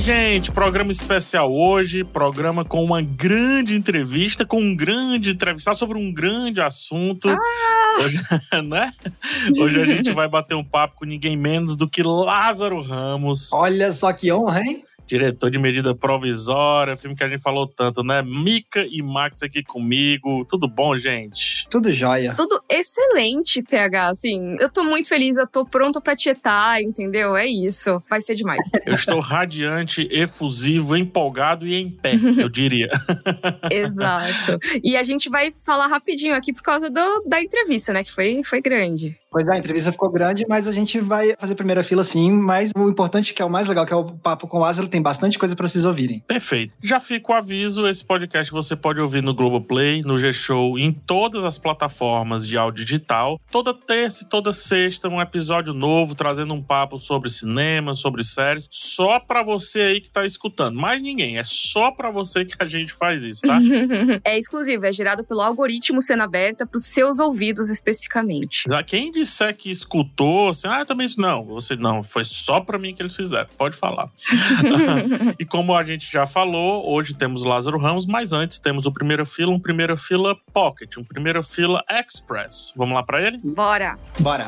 Gente, programa especial hoje, programa com uma grande entrevista, com um grande entrevistado sobre um grande assunto. Ah! Hoje, né? Hoje a gente vai bater um papo com ninguém menos do que Lázaro Ramos. Olha só que honra, hein? Diretor de medida provisória, filme que a gente falou tanto, né? Mica e Max aqui comigo. Tudo bom, gente? Tudo jóia. Tudo excelente, PH. Assim, eu tô muito feliz, eu tô pronto pra tietar, entendeu? É isso. Vai ser demais. Eu estou radiante, efusivo, empolgado e em pé, eu diria. Exato. E a gente vai falar rapidinho aqui por causa do, da entrevista, né? Que foi, foi grande. Pois é, a entrevista ficou grande, mas a gente vai fazer primeira fila sim. Mas o importante, que é o mais legal, que é o papo com o Lázaro, tem bastante coisa para vocês ouvirem. Perfeito. Já fica o aviso: esse podcast você pode ouvir no Globoplay, no G-Show, em todas as plataformas de áudio digital. Toda terça e toda sexta, um episódio novo, trazendo um papo sobre cinema, sobre séries, só para você aí que tá escutando. Mais ninguém, é só para você que a gente faz isso, tá? é exclusivo, é gerado pelo algoritmo Cena Aberta para os seus ouvidos especificamente. Quem disser que escutou, assim, ah, também isso não, você não, foi só para mim que eles fizeram. Pode falar. e como a gente já falou, hoje temos Lázaro Ramos, mas antes temos o Primeira Fila, um Primeira Fila Pocket, um Primeira Fila Express. Vamos lá para ele? Bora! Bora!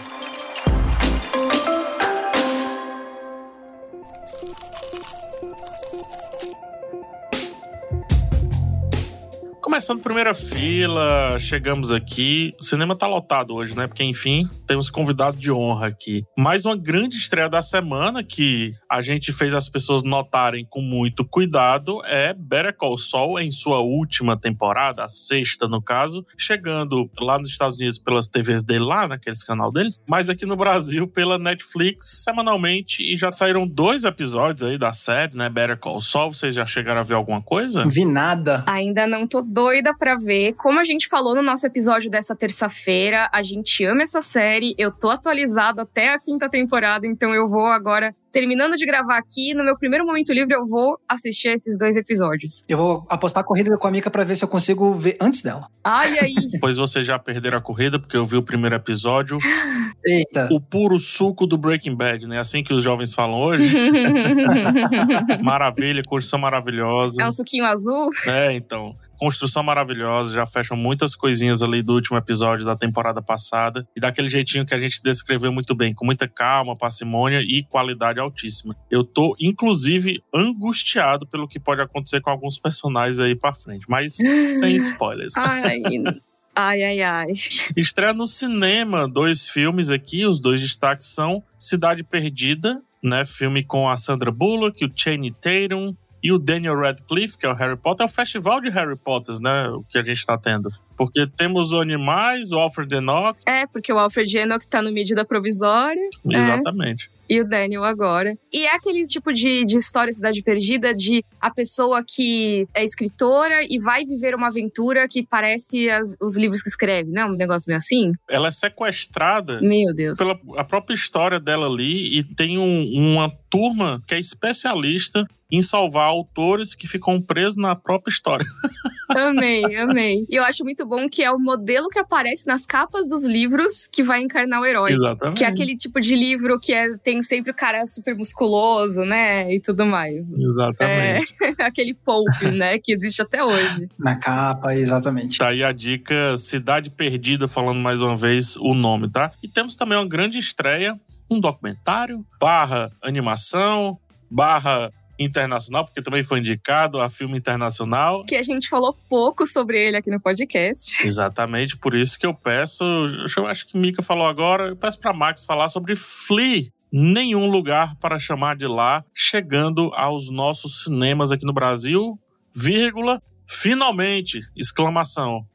Começando primeira fila, chegamos aqui. O cinema tá lotado hoje, né? Porque, enfim, temos convidado de honra aqui. Mais uma grande estreia da semana que a gente fez as pessoas notarem com muito cuidado é Better Call Saul em sua última temporada, a sexta no caso, chegando lá nos Estados Unidos pelas TVs dele lá, naqueles canal deles, mas aqui no Brasil pela Netflix semanalmente e já saíram dois episódios aí da série, né? Better Call Saul. Vocês já chegaram a ver alguma coisa? Vi nada. Ainda não tô doida pra ver. Como a gente falou no nosso episódio dessa terça-feira, a gente ama essa série. Eu tô atualizado até a quinta temporada, então eu vou agora terminando de gravar aqui, no meu primeiro momento livre, eu vou assistir esses dois episódios. Eu vou apostar a corrida com a Mika pra ver se eu consigo ver antes dela. Ai, aí. pois vocês já perderam a corrida, porque eu vi o primeiro episódio. Eita. O puro suco do Breaking Bad, né? Assim que os jovens falam hoje. Maravilha, construção maravilhosa. É um suquinho azul? É, então construção maravilhosa, já fecham muitas coisinhas ali do último episódio da temporada passada e daquele jeitinho que a gente descreveu muito bem, com muita calma, parcimônia e qualidade altíssima. Eu tô inclusive angustiado pelo que pode acontecer com alguns personagens aí para frente, mas sem spoilers. Ai, Ai, ai, ai. Estreia no cinema dois filmes aqui. Os dois destaques são Cidade Perdida, né? Filme com a Sandra Bullock, o Channing Tatum e o Daniel Radcliffe, que é o Harry Potter, é o festival de Harry Potters, né? O que a gente tá tendo. Porque temos os animais, o Alfred Enoch. É, porque o Alfred Enoch tá no medida provisória. Exatamente. É e o Daniel agora. E é aquele tipo de, de história Cidade Perdida de a pessoa que é escritora e vai viver uma aventura que parece as, os livros que escreve, né? Um negócio meio assim. Ela é sequestrada. Meu Deus. Pela a própria história dela ali e tem um, uma turma que é especialista em salvar autores que ficam presos na própria história. Amei, amei. E eu acho muito bom que é o modelo que aparece nas capas dos livros que vai encarnar o herói. Exatamente. Que é aquele tipo de livro que é, tem sempre o cara super musculoso, né? E tudo mais. Exatamente. É, aquele Pope, né? Que existe até hoje. Na capa, exatamente. Tá aí a dica Cidade Perdida, falando mais uma vez o nome, tá? E temos também uma grande estreia um documentário, barra animação, barra internacional, porque também foi indicado a filme internacional. Que a gente falou pouco sobre ele aqui no podcast. Exatamente, por isso que eu peço, eu acho que Mika falou agora, eu peço para Max falar sobre Flea, nenhum lugar para chamar de lá, chegando aos nossos cinemas aqui no Brasil, vírgula, finalmente, exclamação.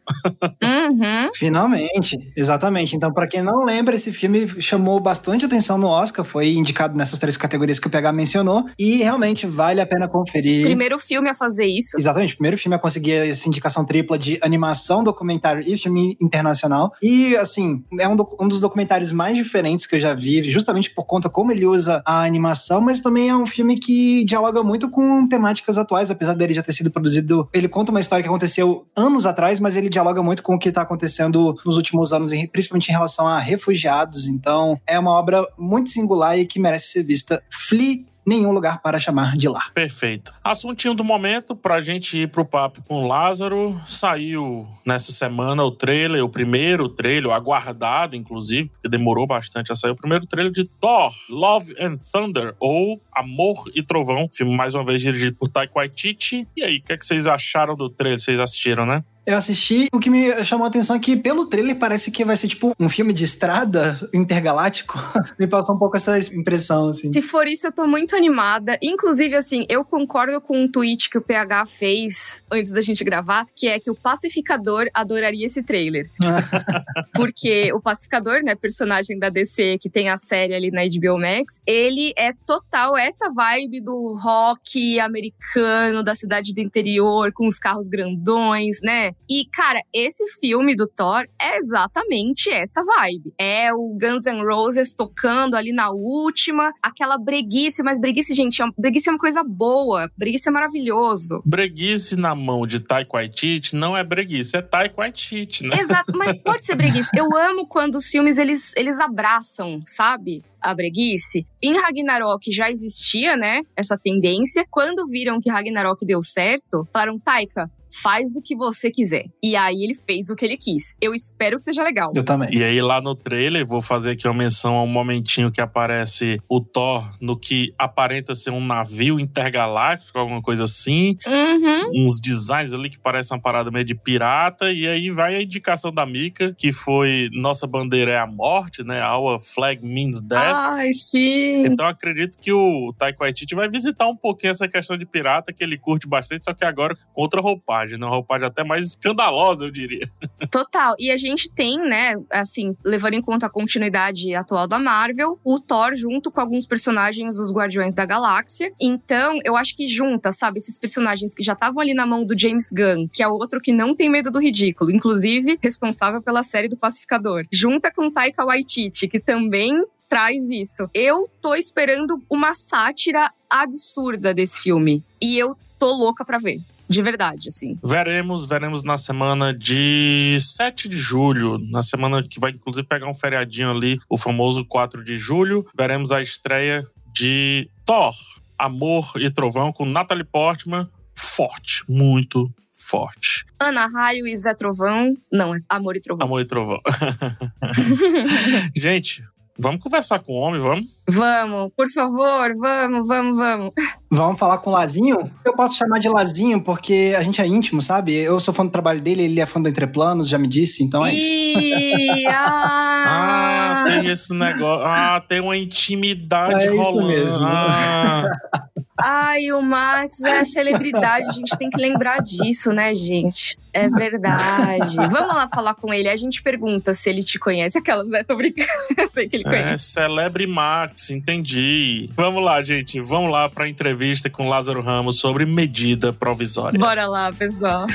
Uhum. Finalmente, exatamente. Então, para quem não lembra, esse filme chamou bastante atenção no Oscar, foi indicado nessas três categorias que o PH mencionou, e realmente vale a pena conferir. Primeiro filme a fazer isso. Exatamente, primeiro filme a conseguir essa indicação tripla de animação, documentário e filme internacional. E, assim, é um, um dos documentários mais diferentes que eu já vi, justamente por conta como ele usa a animação, mas também é um filme que dialoga muito com temáticas atuais, apesar dele já ter sido produzido. Ele conta uma história que aconteceu anos atrás, mas ele dialoga muito com o que está acontecendo nos últimos anos, principalmente em relação a refugiados. Então, é uma obra muito singular e que merece ser vista. Flea nenhum lugar para chamar de lá. Perfeito. Assuntinho do momento, pra gente ir pro papo com o Lázaro. Saiu nessa semana o trailer, o primeiro trailer, aguardado, inclusive, porque demorou bastante a sair, o primeiro trailer de Thor, Love and Thunder, ou Amor e Trovão. Filme, mais uma vez, dirigido por Taika Waititi. E aí, o que, é que vocês acharam do trailer? Vocês assistiram, né? Eu assisti, o que me chamou a atenção é que pelo trailer parece que vai ser tipo um filme de estrada intergaláctico. me passou um pouco essa impressão, assim. Se for isso, eu tô muito animada. Inclusive, assim, eu concordo com um tweet que o PH fez antes da gente gravar, que é que o Pacificador adoraria esse trailer. Porque o Pacificador, né, personagem da DC que tem a série ali na HBO Max, ele é total essa vibe do rock americano, da cidade do interior, com os carros grandões, né? E, cara, esse filme do Thor é exatamente essa vibe. É o Guns N' Roses tocando ali na última, aquela breguice, mas breguice, gente, é breguice é uma coisa boa, breguice é maravilhoso. Breguice na mão de Taika Waititi não é breguice, é Taika Waititi, né? Exato, mas pode ser breguice. Eu amo quando os filmes, eles, eles abraçam, sabe? a breguice. Em Ragnarok já existia, né, essa tendência. Quando viram que Ragnarok deu certo, falaram, Taika, faz o que você quiser. E aí ele fez o que ele quis. Eu espero que seja legal. Eu também. E aí lá no trailer, vou fazer aqui uma menção a um momentinho que aparece o Thor no que aparenta ser um navio intergaláctico, alguma coisa assim. Uhum. Uns designs ali que parecem uma parada meio de pirata. E aí vai a indicação da Mika, que foi Nossa bandeira é a morte, né? Our flag means death. Ai, sim. Então acredito que o Taika Waititi vai visitar um pouquinho essa questão de pirata, que ele curte bastante, só que agora com outra roupagem, né? Uma roupagem até mais escandalosa, eu diria. Total. E a gente tem, né, assim, levando em conta a continuidade atual da Marvel, o Thor junto com alguns personagens dos Guardiões da Galáxia. Então, eu acho que junta, sabe, esses personagens que já estavam ali na mão do James Gunn, que é outro que não tem medo do ridículo, inclusive responsável pela série do Pacificador. Junta com Taika Waititi, que também traz isso. Eu tô esperando uma sátira absurda desse filme. E eu tô louca pra ver. De verdade, assim. Veremos, veremos na semana de 7 de julho, na semana que vai inclusive pegar um feriadinho ali, o famoso 4 de julho. Veremos a estreia de Thor, Amor e Trovão com Natalie Portman, forte, muito forte. Ana Raio e Zé Trovão. Não, é Amor e Trovão. Amor e Trovão. Gente, vamos conversar com o homem, vamos? Vamos, por favor, vamos, vamos, vamos. Vamos falar com o Lazinho? Eu posso chamar de Lazinho porque a gente é íntimo, sabe? Eu sou fã do trabalho dele, ele é fã do Entreplanos, já me disse, então é isso. Ih, Ah, ah, tem esse negócio. Ah, tem uma intimidade É isso rolando. mesmo. Ah, Ai, o Max é celebridade, a gente tem que lembrar disso, né, gente? É verdade. Vamos lá falar com ele. A gente pergunta se ele te conhece. Aquelas, né? Tô brincando. Eu sei que ele é, conhece. Celebre Max, entendi. Vamos lá, gente. Vamos lá para a entrevista com Lázaro Ramos sobre medida provisória. Bora lá, pessoal.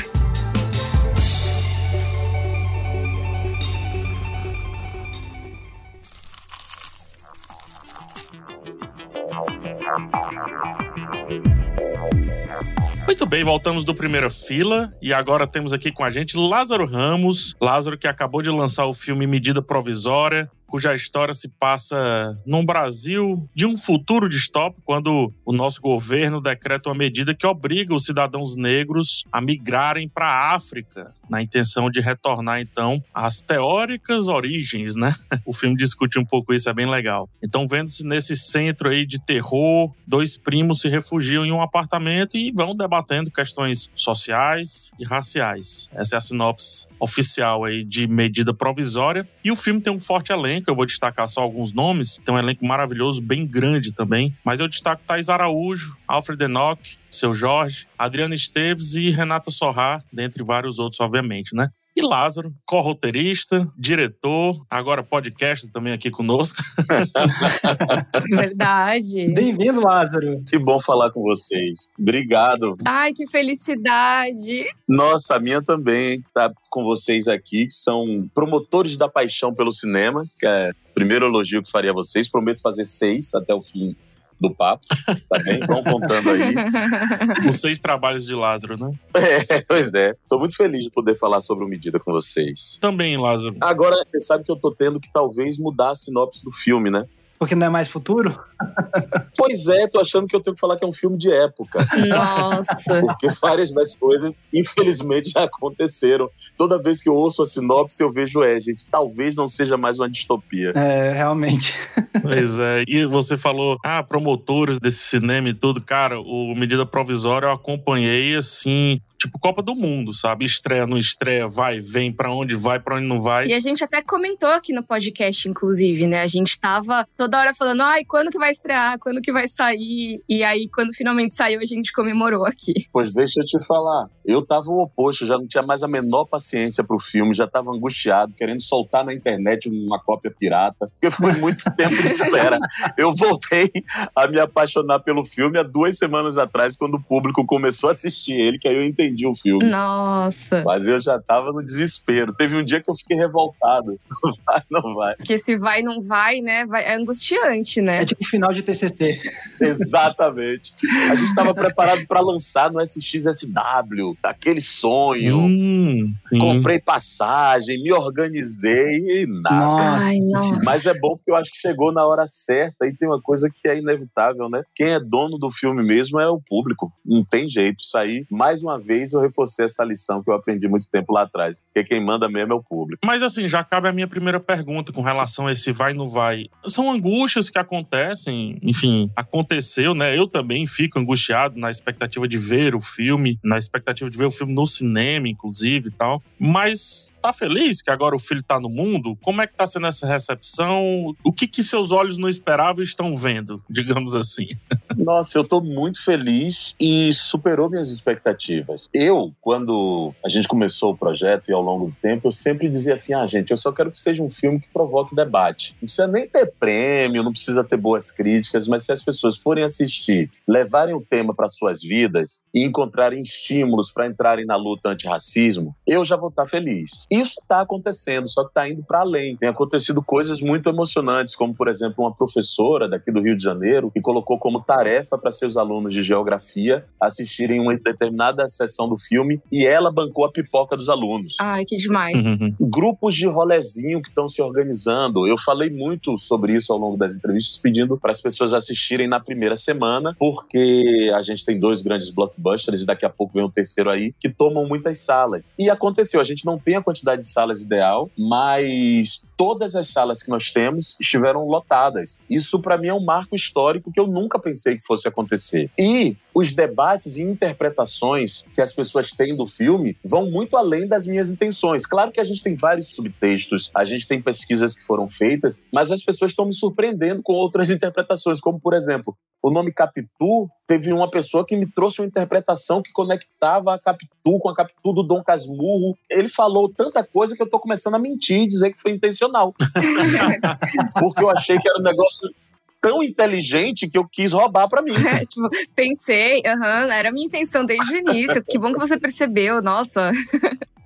Muito bem, voltamos do Primeira Fila e agora temos aqui com a gente Lázaro Ramos. Lázaro que acabou de lançar o filme Medida Provisória, cuja história se passa num Brasil de um futuro distópico, quando o nosso governo decreta uma medida que obriga os cidadãos negros a migrarem para a África, na intenção de retornar então às teóricas origens, né? O filme discute um pouco isso, é bem legal. Então, vendo-se nesse centro aí de terror, dois primos se refugiam em um apartamento e vão debatendo questões sociais e raciais. Essa é a sinopse oficial aí de medida provisória. E o filme tem um forte elenco, eu vou destacar só alguns nomes. Tem um elenco maravilhoso, bem grande também. Mas eu destaco Thais Araújo, Alfred Enoch, Seu Jorge, Adriana Esteves e Renata Sorrá, dentre vários outros, obviamente, né? E Lázaro, co-roteirista, diretor, agora podcast também aqui conosco. Verdade. Bem-vindo, Lázaro. Que bom falar com vocês. Obrigado. Ai, que felicidade. Nossa, a minha também tá com vocês aqui, que são promotores da paixão pelo cinema, que é o primeiro elogio que faria a vocês. Prometo fazer seis até o fim do papo, tá bem? Vão contando aí. Os seis trabalhos de Lázaro, né? É, pois é. Tô muito feliz de poder falar sobre o Medida com vocês. Também, Lázaro. Agora, você sabe que eu tô tendo que talvez mudar a sinopse do filme, né? Porque não é mais futuro? Pois é, tô achando que eu tenho que falar que é um filme de época. Nossa. Porque várias das coisas, infelizmente, já aconteceram. Toda vez que eu ouço a sinopse, eu vejo, é, gente, talvez não seja mais uma distopia. É, realmente. Pois é. E você falou, ah, promotores desse cinema e tudo. Cara, o Medida Provisória eu acompanhei, assim, tipo Copa do Mundo, sabe? Estreia, não estreia, vai, vem, para onde vai, para onde não vai. E a gente até comentou aqui no podcast, inclusive, né? A gente tava toda hora falando, ai, quando que vai estrear? Quando que vai sair? E aí, quando finalmente saiu, a gente comemorou aqui. Pois deixa eu te falar, eu tava o oposto, já não tinha mais a menor paciência pro filme, já tava angustiado, querendo soltar na internet uma cópia pirata, porque foi muito tempo de espera. Eu voltei a me apaixonar pelo filme há duas semanas atrás, quando o público começou a assistir ele, que aí eu entendi o filme. Nossa. Mas eu já tava no desespero. Teve um dia que eu fiquei revoltado. Não vai, não vai. Porque se vai, não vai, né? Vai, é angustiante, né? É tipo final de TCC. Exatamente. A gente tava preparado para lançar no SXSW, aquele sonho. Hum. Comprei passagem, me organizei e nada. Nossa. Ai, nossa. Mas é bom porque eu acho que chegou na hora certa e tem uma coisa que é inevitável, né? Quem é dono do filme mesmo é o público. Não tem jeito. Sair mais uma vez eu reforcei essa lição que eu aprendi muito tempo lá atrás. Porque quem manda mesmo é o público. Mas assim, já cabe a minha primeira pergunta com relação a esse vai não vai. São angústias que acontecem, enfim, aconteceu, né? Eu também fico angustiado na expectativa de ver o filme, na expectativa de ver o filme no cinema, inclusive e tal. Mas tá feliz que agora o filho tá no mundo? Como é que tá sendo essa recepção? O que que seus olhos não esperavam e estão vendo, digamos assim? Nossa, eu tô muito feliz e superou minhas expectativas. Eu, quando a gente começou o projeto e ao longo do tempo, eu sempre dizia assim: ah, gente, eu só quero que seja um filme que provoque debate. Não precisa nem ter prêmio, não precisa ter boas críticas, mas se as pessoas forem assistir, levarem o tema para suas vidas e encontrarem estímulos para entrarem na luta antirracismo, eu já vou estar feliz. Isso está acontecendo, só que está indo para além. Tem acontecido coisas muito emocionantes, como, por exemplo, uma professora daqui do Rio de Janeiro que colocou como tarefa para seus alunos de geografia assistirem uma determinada sessão do filme e ela bancou a pipoca dos alunos. Ai, que demais. Uhum. Grupos de rolezinho que estão se organizando. Eu falei muito sobre isso ao longo das entrevistas, pedindo para as pessoas assistirem na primeira semana, porque a gente tem dois grandes blockbusters e daqui a pouco vem um terceiro aí que tomam muitas salas. E aconteceu, a gente não tem a quantidade de salas ideal, mas todas as salas que nós temos estiveram lotadas. Isso para mim é um marco histórico que eu nunca pensei que fosse acontecer. E os debates e interpretações que as pessoas têm do filme vão muito além das minhas intenções. Claro que a gente tem vários subtextos, a gente tem pesquisas que foram feitas, mas as pessoas estão me surpreendendo com outras interpretações, como por exemplo, o nome Capitu, teve uma pessoa que me trouxe uma interpretação que conectava a Capitu com a Capitu do Dom Casmurro. Ele falou tanta coisa que eu tô começando a mentir e dizer que foi intencional. Porque eu achei que era um negócio tão inteligente que eu quis roubar para mim. É, tipo, pensei, aham, era a minha intenção desde o início. Que bom que você percebeu, nossa.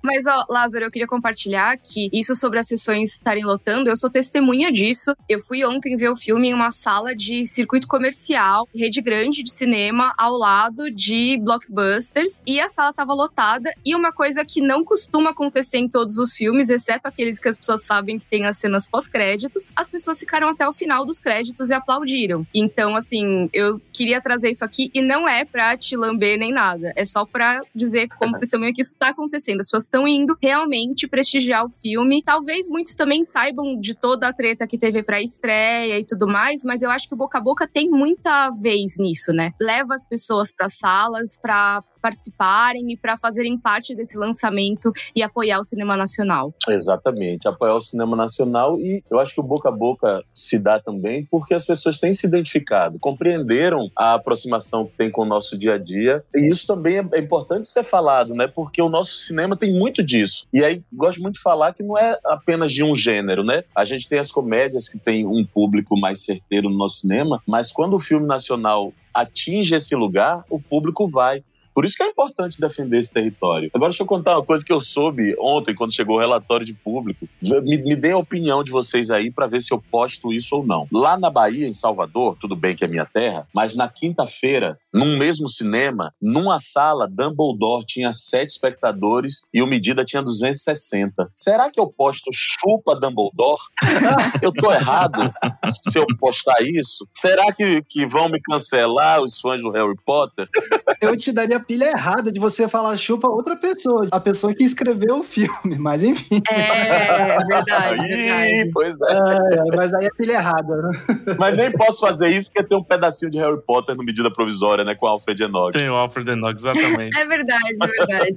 Mas, ó, Lázaro, eu queria compartilhar que isso sobre as sessões estarem lotando, eu sou testemunha disso. Eu fui ontem ver o filme em uma sala de circuito comercial, rede grande de cinema, ao lado de blockbusters, e a sala tava lotada. E uma coisa que não costuma acontecer em todos os filmes, exceto aqueles que as pessoas sabem que tem as cenas pós-créditos, as pessoas ficaram até o final dos créditos e aplaudiram. Então, assim, eu queria trazer isso aqui e não é pra te lamber nem nada. É só pra dizer como testemunha que isso tá acontecendo. As pessoas estão indo realmente prestigiar o filme. Talvez muitos também saibam de toda a treta que teve pra estreia e tudo mais, mas eu acho que o boca a boca tem muita vez nisso, né? Leva as pessoas para salas para participarem e para fazerem parte desse lançamento e apoiar o cinema nacional. Exatamente, apoiar o cinema nacional e eu acho que o boca a boca se dá também porque as pessoas têm se identificado, compreenderam a aproximação que tem com o nosso dia a dia e isso também é importante ser falado, né? Porque o nosso cinema tem muito disso. E aí gosto muito de falar que não é apenas de um gênero, né? A gente tem as comédias que tem um público mais certeiro no nosso cinema, mas quando o filme nacional atinge esse lugar, o público vai Por isso que é importante defender esse território. Agora, deixa eu contar uma coisa que eu soube ontem, quando chegou o relatório de público. Me, me dê a opinião de vocês aí para ver se eu posto isso ou não. Lá na Bahia, em Salvador, tudo bem que é minha terra, mas na quinta-feira, num mesmo cinema, numa sala, Dumbledore tinha sete espectadores e o Medida tinha 260. Será que eu posto chupa Dumbledore? eu tô errado se eu postar isso? Será que, que vão me cancelar os fãs do Harry Potter? Eu te daria pilha errada de você falar chupa outra pessoa, a pessoa que escreveu o filme, mas enfim. É, verdade, Ih, verdade. Pois é. é. Mas aí é pilha errada. Né? Mas nem posso fazer isso porque tem um pedacinho de Harry Potter no medida provisória, né, com o Alfred Enoch. Tem o Alfred Enoch, exatamente. É verdade, é verdade.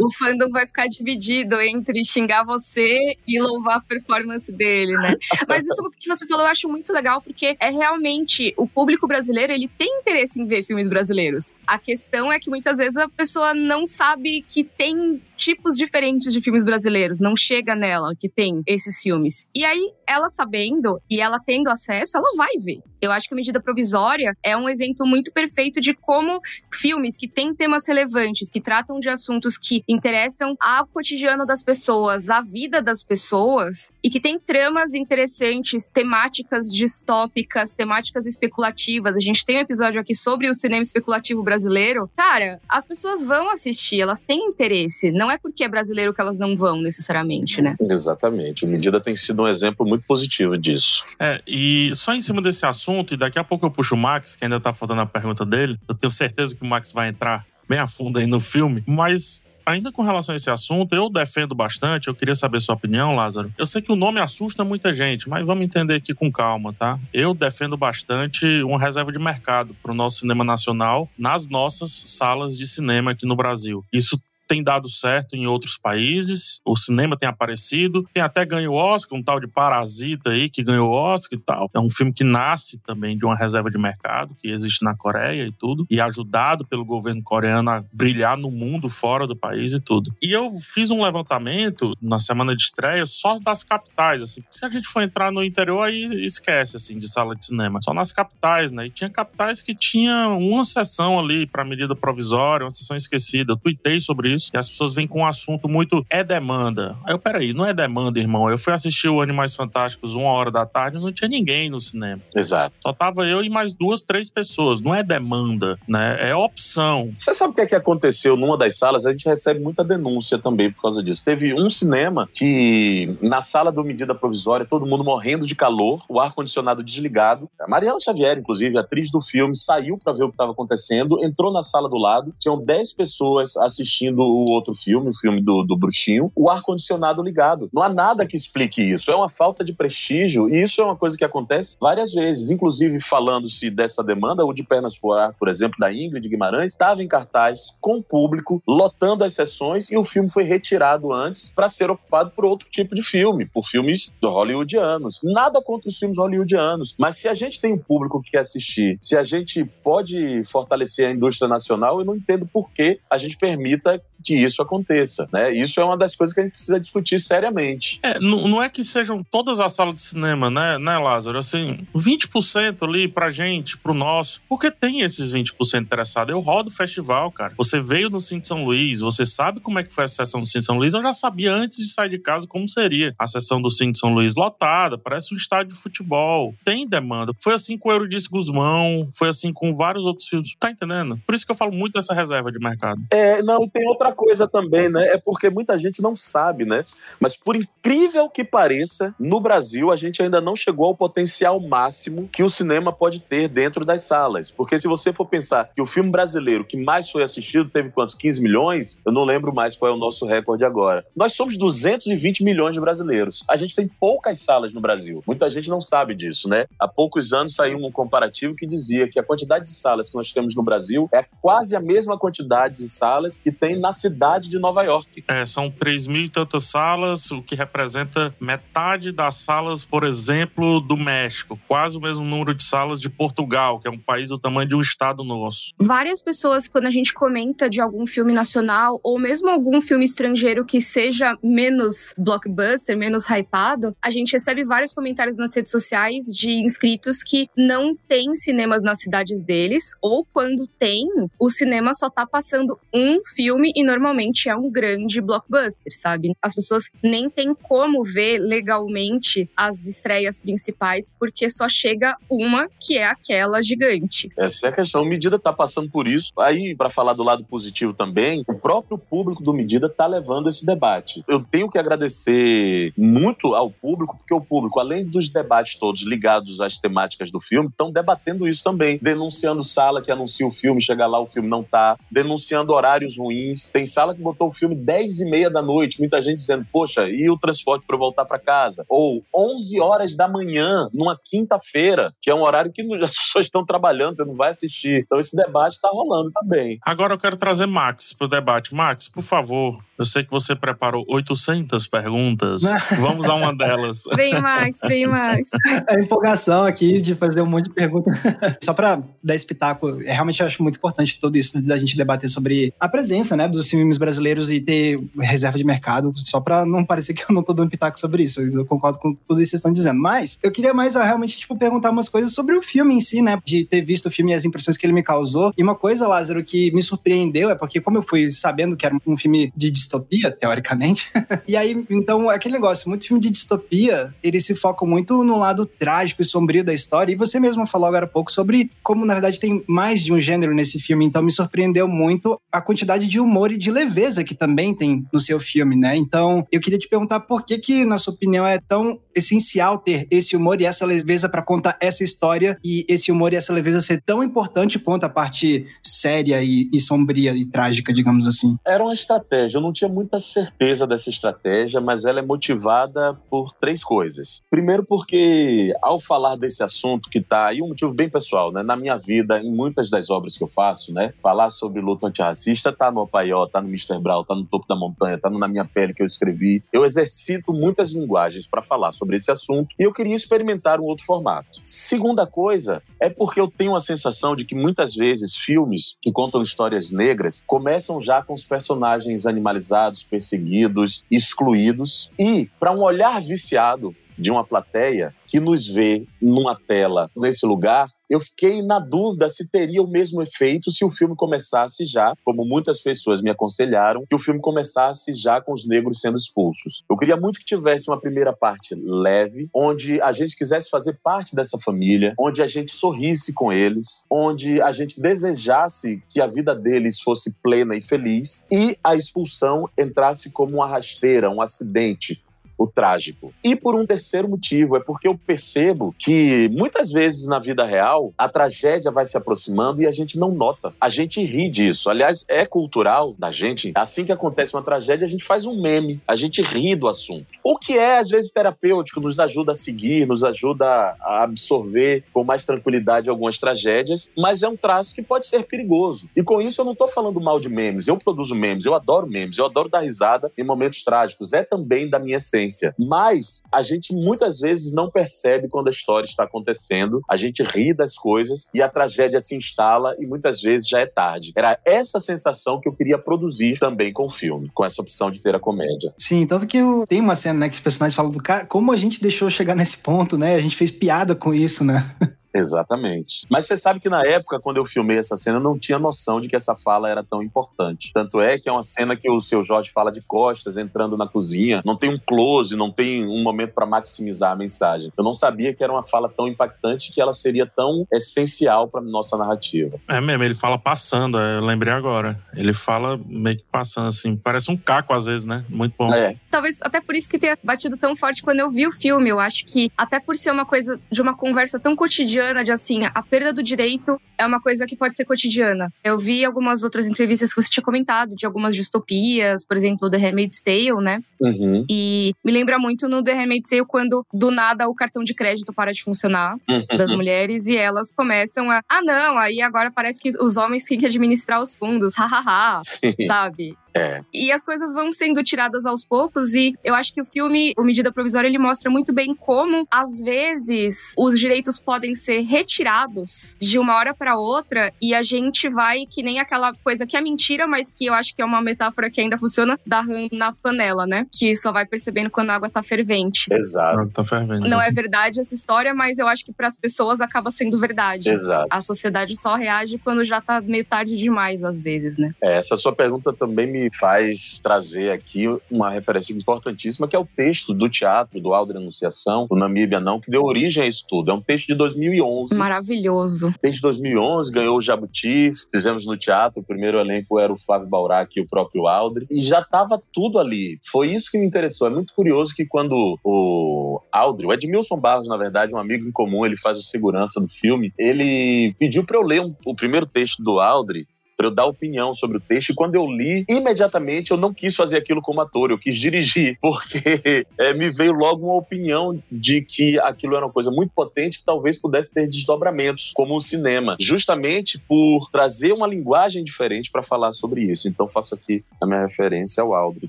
o fandom vai ficar dividido entre xingar você e louvar a performance dele, né? Mas isso que você falou eu acho muito legal porque é realmente o público brasileiro, ele tem interesse em ver filmes brasileiros. A questão é que muitas vezes a pessoa não sabe que tem tipos diferentes de filmes brasileiros, não chega nela que tem esses filmes. E aí, ela sabendo e ela tendo acesso, ela vai ver. Eu acho que a medida provisória é um exemplo muito perfeito de como filmes que têm temas relevantes, que tratam de assuntos que interessam ao cotidiano das pessoas, à vida das pessoas, e que tem tramas interessantes, temáticas distópicas, temáticas especulativas. A gente tem um episódio aqui sobre o cinema especulativo brasileiro. Cara, as pessoas vão assistir, elas têm interesse. Não é porque é brasileiro que elas não vão necessariamente, né? Exatamente. O Medida tem sido um exemplo muito positivo disso. É, e só em cima desse assunto, e daqui a pouco eu puxo o Max, que ainda tá faltando a pergunta dele. Eu tenho certeza que o Max vai entrar bem a fundo aí no filme, mas ainda com relação a esse assunto, eu defendo bastante, eu queria saber sua opinião, Lázaro. Eu sei que o nome assusta muita gente, mas vamos entender aqui com calma, tá? Eu defendo bastante uma reserva de mercado para o nosso cinema nacional nas nossas salas de cinema aqui no Brasil. Isso tem dado certo em outros países, o cinema tem aparecido, tem até ganho Oscar, um tal de Parasita aí que ganhou Oscar e tal. É um filme que nasce também de uma reserva de mercado que existe na Coreia e tudo, e ajudado pelo governo coreano a brilhar no mundo fora do país e tudo. E eu fiz um levantamento na semana de estreia só das capitais, assim, se a gente for entrar no interior aí esquece assim de sala de cinema, só nas capitais, né? E tinha capitais que tinha uma sessão ali para medida provisória, uma sessão esquecida. Eu tuitei sobre isso isso. E as pessoas vêm com um assunto muito é demanda. Aí eu, peraí, não é demanda, irmão. Eu fui assistir o Animais Fantásticos uma hora da tarde e não tinha ninguém no cinema. Exato. Só tava eu e mais duas, três pessoas. Não é demanda, né? É opção. Você sabe o que é que aconteceu numa das salas? A gente recebe muita denúncia também por causa disso. Teve um cinema que, na sala do medida provisória, todo mundo morrendo de calor, o ar-condicionado desligado. A Mariela Xavier, inclusive, atriz do filme, saiu para ver o que estava acontecendo, entrou na sala do lado, tinham 10 pessoas assistindo o outro filme, o filme do, do Bruxinho, o ar-condicionado ligado. Não há nada que explique isso. É uma falta de prestígio e isso é uma coisa que acontece várias vezes. Inclusive, falando-se dessa demanda, o de Pernas por Ar, por exemplo, da Ingrid Guimarães, estava em cartaz com público, lotando as sessões e o filme foi retirado antes para ser ocupado por outro tipo de filme, por filmes hollywoodianos. Nada contra os filmes hollywoodianos, mas se a gente tem um público que quer assistir, se a gente pode fortalecer a indústria nacional, eu não entendo por que a gente permita que isso aconteça, né? Isso é uma das coisas que a gente precisa discutir seriamente. É, não, não é que sejam todas as salas de cinema, né, né, Lázaro? Assim, 20% ali pra gente, pro nosso, porque tem esses 20% interessados. Eu rodo o festival, cara. Você veio no Cine São Luís, você sabe como é que foi a sessão do Cine São Luís. Eu já sabia antes de sair de casa como seria a sessão do Cine São Luís lotada, parece um estádio de futebol. Tem demanda. Foi assim com o Eurydice Guzmão, foi assim com vários outros filmes. Tá entendendo? Por isso que eu falo muito dessa reserva de mercado. É, não, tem outra coisa também, né? É porque muita gente não sabe, né? Mas por incrível que pareça, no Brasil a gente ainda não chegou ao potencial máximo que o cinema pode ter dentro das salas. Porque se você for pensar que o filme brasileiro que mais foi assistido teve quantos? 15 milhões? Eu não lembro mais qual é o nosso recorde agora. Nós somos 220 milhões de brasileiros. A gente tem poucas salas no Brasil. Muita gente não sabe disso, né? Há poucos anos saiu um comparativo que dizia que a quantidade de salas que nós temos no Brasil é quase a mesma quantidade de salas que tem na cidade de Nova York. É, são 3 mil e tantas salas, o que representa metade das salas, por exemplo, do México. Quase o mesmo número de salas de Portugal, que é um país do tamanho de um estado nosso. Várias pessoas, quando a gente comenta de algum filme nacional, ou mesmo algum filme estrangeiro que seja menos blockbuster, menos hypado, a gente recebe vários comentários nas redes sociais de inscritos que não têm cinemas nas cidades deles, ou quando tem, o cinema só tá passando um filme e normalmente é um grande blockbuster, sabe? As pessoas nem têm como ver legalmente as estreias principais, porque só chega uma que é aquela gigante. Essa é a questão. O Medida tá passando por isso. Aí, para falar do lado positivo também, o próprio público do Medida tá levando esse debate. Eu tenho que agradecer muito ao público, porque o público, além dos debates todos ligados às temáticas do filme, estão debatendo isso também, denunciando sala que anuncia o filme, chega lá o filme não tá, denunciando horários ruins. Tem sala que botou o filme 10 e meia da noite, muita gente dizendo, poxa, e o transporte para voltar para casa? Ou 11 horas da manhã, numa quinta-feira, que é um horário que as pessoas estão trabalhando, você não vai assistir. Então esse debate está rolando também. Agora eu quero trazer Max para o debate. Max, por favor, eu sei que você preparou 800 perguntas. Vamos a uma delas. Vem, Max, vem, Max. A empolgação aqui de fazer um monte de perguntas. Só para dar pitaco, é, realmente eu acho muito importante tudo isso da gente debater sobre a presença né, dos filmes brasileiros e ter reserva de mercado, só para não parecer que eu não tô dando pitaco sobre isso. Eu concordo com tudo isso que vocês estão dizendo. Mas eu queria mais realmente tipo, perguntar umas coisas sobre o filme em si, né? De ter visto o filme e as impressões que ele me causou. E uma coisa, Lázaro, que me surpreendeu é porque, como eu fui sabendo que era um filme de distopia, teoricamente, e aí, então, aquele negócio, muito filme de distopia, ele se foca muito no lado trágico e sombrio da história. E você mesmo falou agora há pouco sobre como, na verdade, tem mais de um gênero nesse filme. Então, me surpreendeu muito a quantidade de humor de leveza que também tem no seu filme, né? Então, eu queria te perguntar por que que, na sua opinião, é tão essencial ter esse humor e essa leveza para contar essa história e esse humor e essa leveza ser tão importante quanto a parte séria e, e, sombria e trágica, digamos assim. Era uma estratégia. Eu não tinha muita certeza dessa estratégia, mas ela é motivada por três coisas. Primeiro, porque ao falar desse assunto que está aí um motivo bem pessoal, né, na minha vida, em muitas das obras que eu faço, né, falar sobre luta antirracista tá no Apaió, tá no Mr. Brown, tá no Topo da Montanha, tá no Na Minha Pele que eu escrevi. Eu exercito muitas linguagens para falar sobre esse assunto e eu queria experimentar um outro formato. Segunda coisa é porque eu tenho a sensação de que muitas vezes filmes que contam histórias negras começam já com os personagens animalizados, perseguidos, excluídos e para um olhar viciado de uma plateia que nos vê numa tela nesse lugar, eu fiquei na dúvida se teria o mesmo efeito se o filme começasse já, como muitas pessoas me aconselharam, que o filme começasse já com os negros sendo expulsos. Eu queria muito que tivesse uma primeira parte leve, onde a gente quisesse fazer parte dessa família, onde a gente sorrisse com eles, onde a gente desejasse que a vida deles fosse plena e feliz, e a expulsão entrasse como uma rasteira, um acidente, o trágico. E por um terceiro motivo, é porque eu percebo que muitas vezes na vida real a tragédia vai se aproximando e a gente não nota. A gente ri disso. Aliás, é cultural da gente. Assim que acontece uma tragédia, a gente faz um meme, a gente ri do assunto. O que é, às vezes, terapêutico, nos ajuda a seguir, nos ajuda a absorver com mais tranquilidade algumas tragédias, mas é um traço que pode ser perigoso. E com isso eu não estou falando mal de memes. Eu produzo memes, eu adoro memes, eu adoro dar risada em momentos trágicos. É também da minha essência. Mas a gente muitas vezes não percebe quando a história está acontecendo, a gente ri das coisas e a tragédia se instala e muitas vezes já é tarde. Era essa sensação que eu queria produzir também com o filme, com essa opção de ter a comédia. Sim, tanto que eu... tem uma cena, né, que os personagens falam do cara, como a gente deixou chegar nesse ponto, né? A gente fez piada com isso, né? Exatamente. Mas você sabe que na época, quando eu filmei essa cena, eu não tinha noção de que essa fala era tão importante. Tanto é que é uma cena que o seu Jorge fala de costas, entrando na cozinha. Não tem um close, não tem um momento para maximizar a mensagem. Eu não sabia que era uma fala tão impactante que ela seria tão essencial para nossa narrativa. É mesmo, ele fala passando, é, eu lembrei agora. Ele fala meio que passando assim, parece um caco às vezes, né? Muito bom. É. Talvez até por isso que tenha batido tão forte quando eu vi o filme. Eu acho que até por ser uma coisa de uma conversa tão cotidiana de assim, a perda do direito é uma coisa que pode ser cotidiana. Eu vi algumas outras entrevistas que você tinha comentado de algumas distopias, por exemplo, The Handmaid's Tale, né? Uhum. E me lembra muito no The Handmaid's Tale quando do nada o cartão de crédito para de funcionar Uhum. das mulheres e elas começam a, ah não, aí agora parece que os homens têm que administrar os fundos, hahaha, sabe? É. E as coisas vão sendo tiradas aos poucos e eu acho que o filme, o Medida Provisória, ele mostra muito bem como às vezes os direitos podem ser retirados de uma hora para outra e a gente vai que nem aquela coisa que é mentira, mas que eu acho que é uma metáfora que ainda funciona, da rã na panela, né? Que só vai percebendo quando a água tá fervente. Exato, Tá fervendo. Não é verdade essa história, mas eu acho que para as pessoas acaba sendo verdade. exato. A sociedade só reage quando já tá meio tarde demais, às vezes, né? É, essa sua pergunta também me faz trazer aqui uma referência importantíssima, que é o texto do teatro do Alder Anunciação, do Namíbia Não, que deu origem a isso tudo. É um texto de 2011. Maravilhoso. Desde 2011 ganhou o Jabuti, fizemos no teatro, o primeiro elenco era o Flávio Baurac e o próprio Aldri, e já estava tudo ali. Foi isso que me interessou. É muito curioso que quando o Aldri, o Edmilson Barros, na verdade, um amigo em comum, ele faz o segurança do filme, ele pediu para eu ler um- o primeiro texto do Aldri, para eu dar opinião sobre o texto. E quando eu li, imediatamente eu não quis fazer aquilo como ator, eu quis dirigir, porque é, me veio logo uma opinião de que aquilo era uma coisa muito potente que talvez pudesse ter desdobramentos, como o cinema, justamente por trazer uma linguagem diferente para falar sobre isso. Então faço aqui a minha referência ao Aldri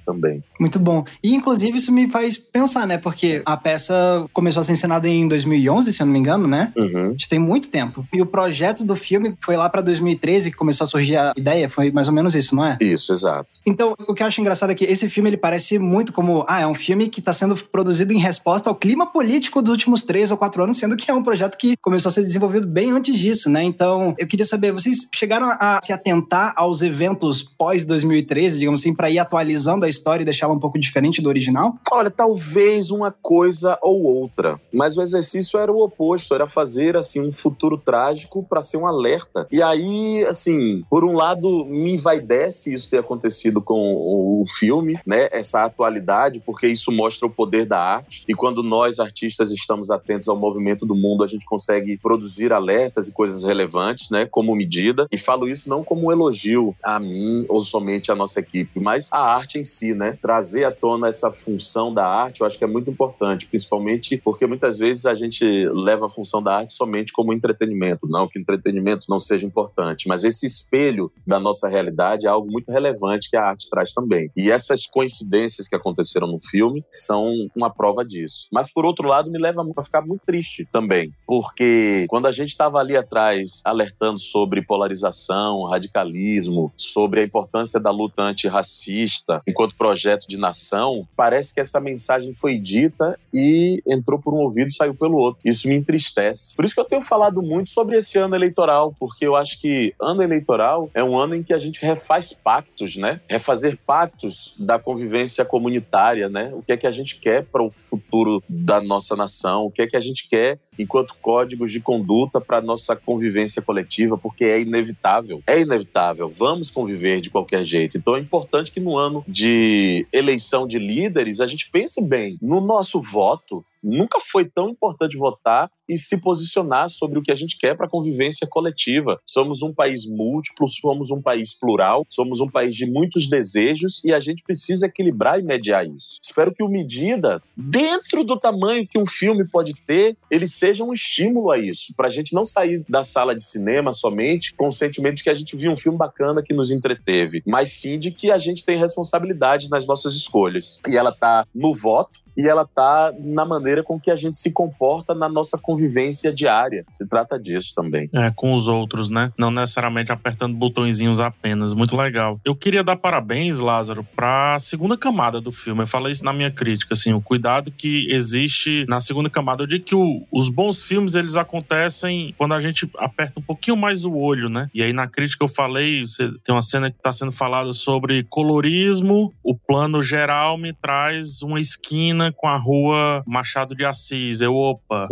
também. Muito bom. E, inclusive, isso me faz pensar, né? Porque a peça começou a ser encenada em 2011, se eu não me engano, né? Uhum. A gente tem muito tempo. E o projeto do filme foi lá pra 2013 que começou a surgir a ideia. Foi mais ou menos isso, não é? Isso, exato. Então, o que eu acho engraçado é que esse filme ele parece muito como, ah, é um filme que está sendo produzido em resposta ao clima político dos últimos três ou quatro anos, sendo que é um projeto que começou a ser desenvolvido bem antes disso, né? Então, eu queria saber, vocês chegaram a se atentar aos eventos pós 2013, digamos assim, para ir atualizando a história e deixá-la um pouco diferente do original? Olha, talvez uma coisa ou outra, mas o exercício era o oposto, era fazer assim um futuro trágico para ser um alerta. E aí, assim, por um lado, me envaidece isso ter acontecido com o filme, né? Essa atualidade, porque isso mostra o poder da arte. E quando nós artistas estamos atentos ao movimento do mundo, a gente consegue produzir alertas e coisas relevantes, né? Como medida. E falo isso não como um elogio a mim ou somente à nossa equipe, mas a arte em si, né? Trazer à tona essa função da arte, eu acho que é muito importante, principalmente porque muitas vezes a gente leva a função da arte somente como entretenimento. Não que entretenimento não seja importante, mas esse espelho da nossa realidade é algo muito relevante que a arte traz também. E essas coincidências que aconteceram no filme são uma prova disso. Mas por outro lado, me leva a ficar muito triste também, porque quando a gente estava ali atrás alertando sobre polarização, radicalismo, sobre a importância da luta antirracista enquanto projeto de nação, parece que essa mensagem foi dita e entrou por um ouvido e saiu pelo outro. Isso me entristece. Por isso que eu tenho falado muito sobre esse ano eleitoral, porque eu acho que ano eleitoral é um ano em que a gente refaz pactos, né? Refazer pactos da convivência comunitária, né? O que é que a gente quer para o futuro da nossa nação? O que é que a gente quer enquanto códigos de conduta para nossa convivência coletiva, porque é inevitável. É inevitável. Vamos conviver de qualquer jeito. Então é importante que no ano de eleição de líderes a gente pense bem no nosso voto. Nunca foi tão importante votar e se posicionar sobre o que a gente quer para a convivência coletiva. Somos um país múltiplo, somos um país plural, somos um país de muitos desejos e a gente precisa equilibrar e mediar isso. Espero que o Medida, dentro do tamanho que um filme pode ter, ele seja um estímulo a isso, para a gente não sair da sala de cinema somente com o sentimento de que a gente viu um filme bacana que nos entreteve, mas sim de que a gente tem responsabilidade nas nossas escolhas. E ela está no voto, e ela tá na maneira com que a gente se comporta na nossa convivência diária. Se trata disso também. É, com os outros, né? Não necessariamente apertando botõezinhos apenas. Muito legal. Eu queria dar parabéns, Lázaro, pra segunda camada do filme. Eu falei isso na minha crítica, assim, o cuidado que existe na segunda camada. Eu digo que o, os bons filmes, eles acontecem quando a gente aperta um pouquinho mais o olho, né? E aí na crítica eu falei, você tem uma cena que tá sendo falada sobre colorismo, o plano geral me traz uma esquina com a rua Machado de Assis. Eu, opa,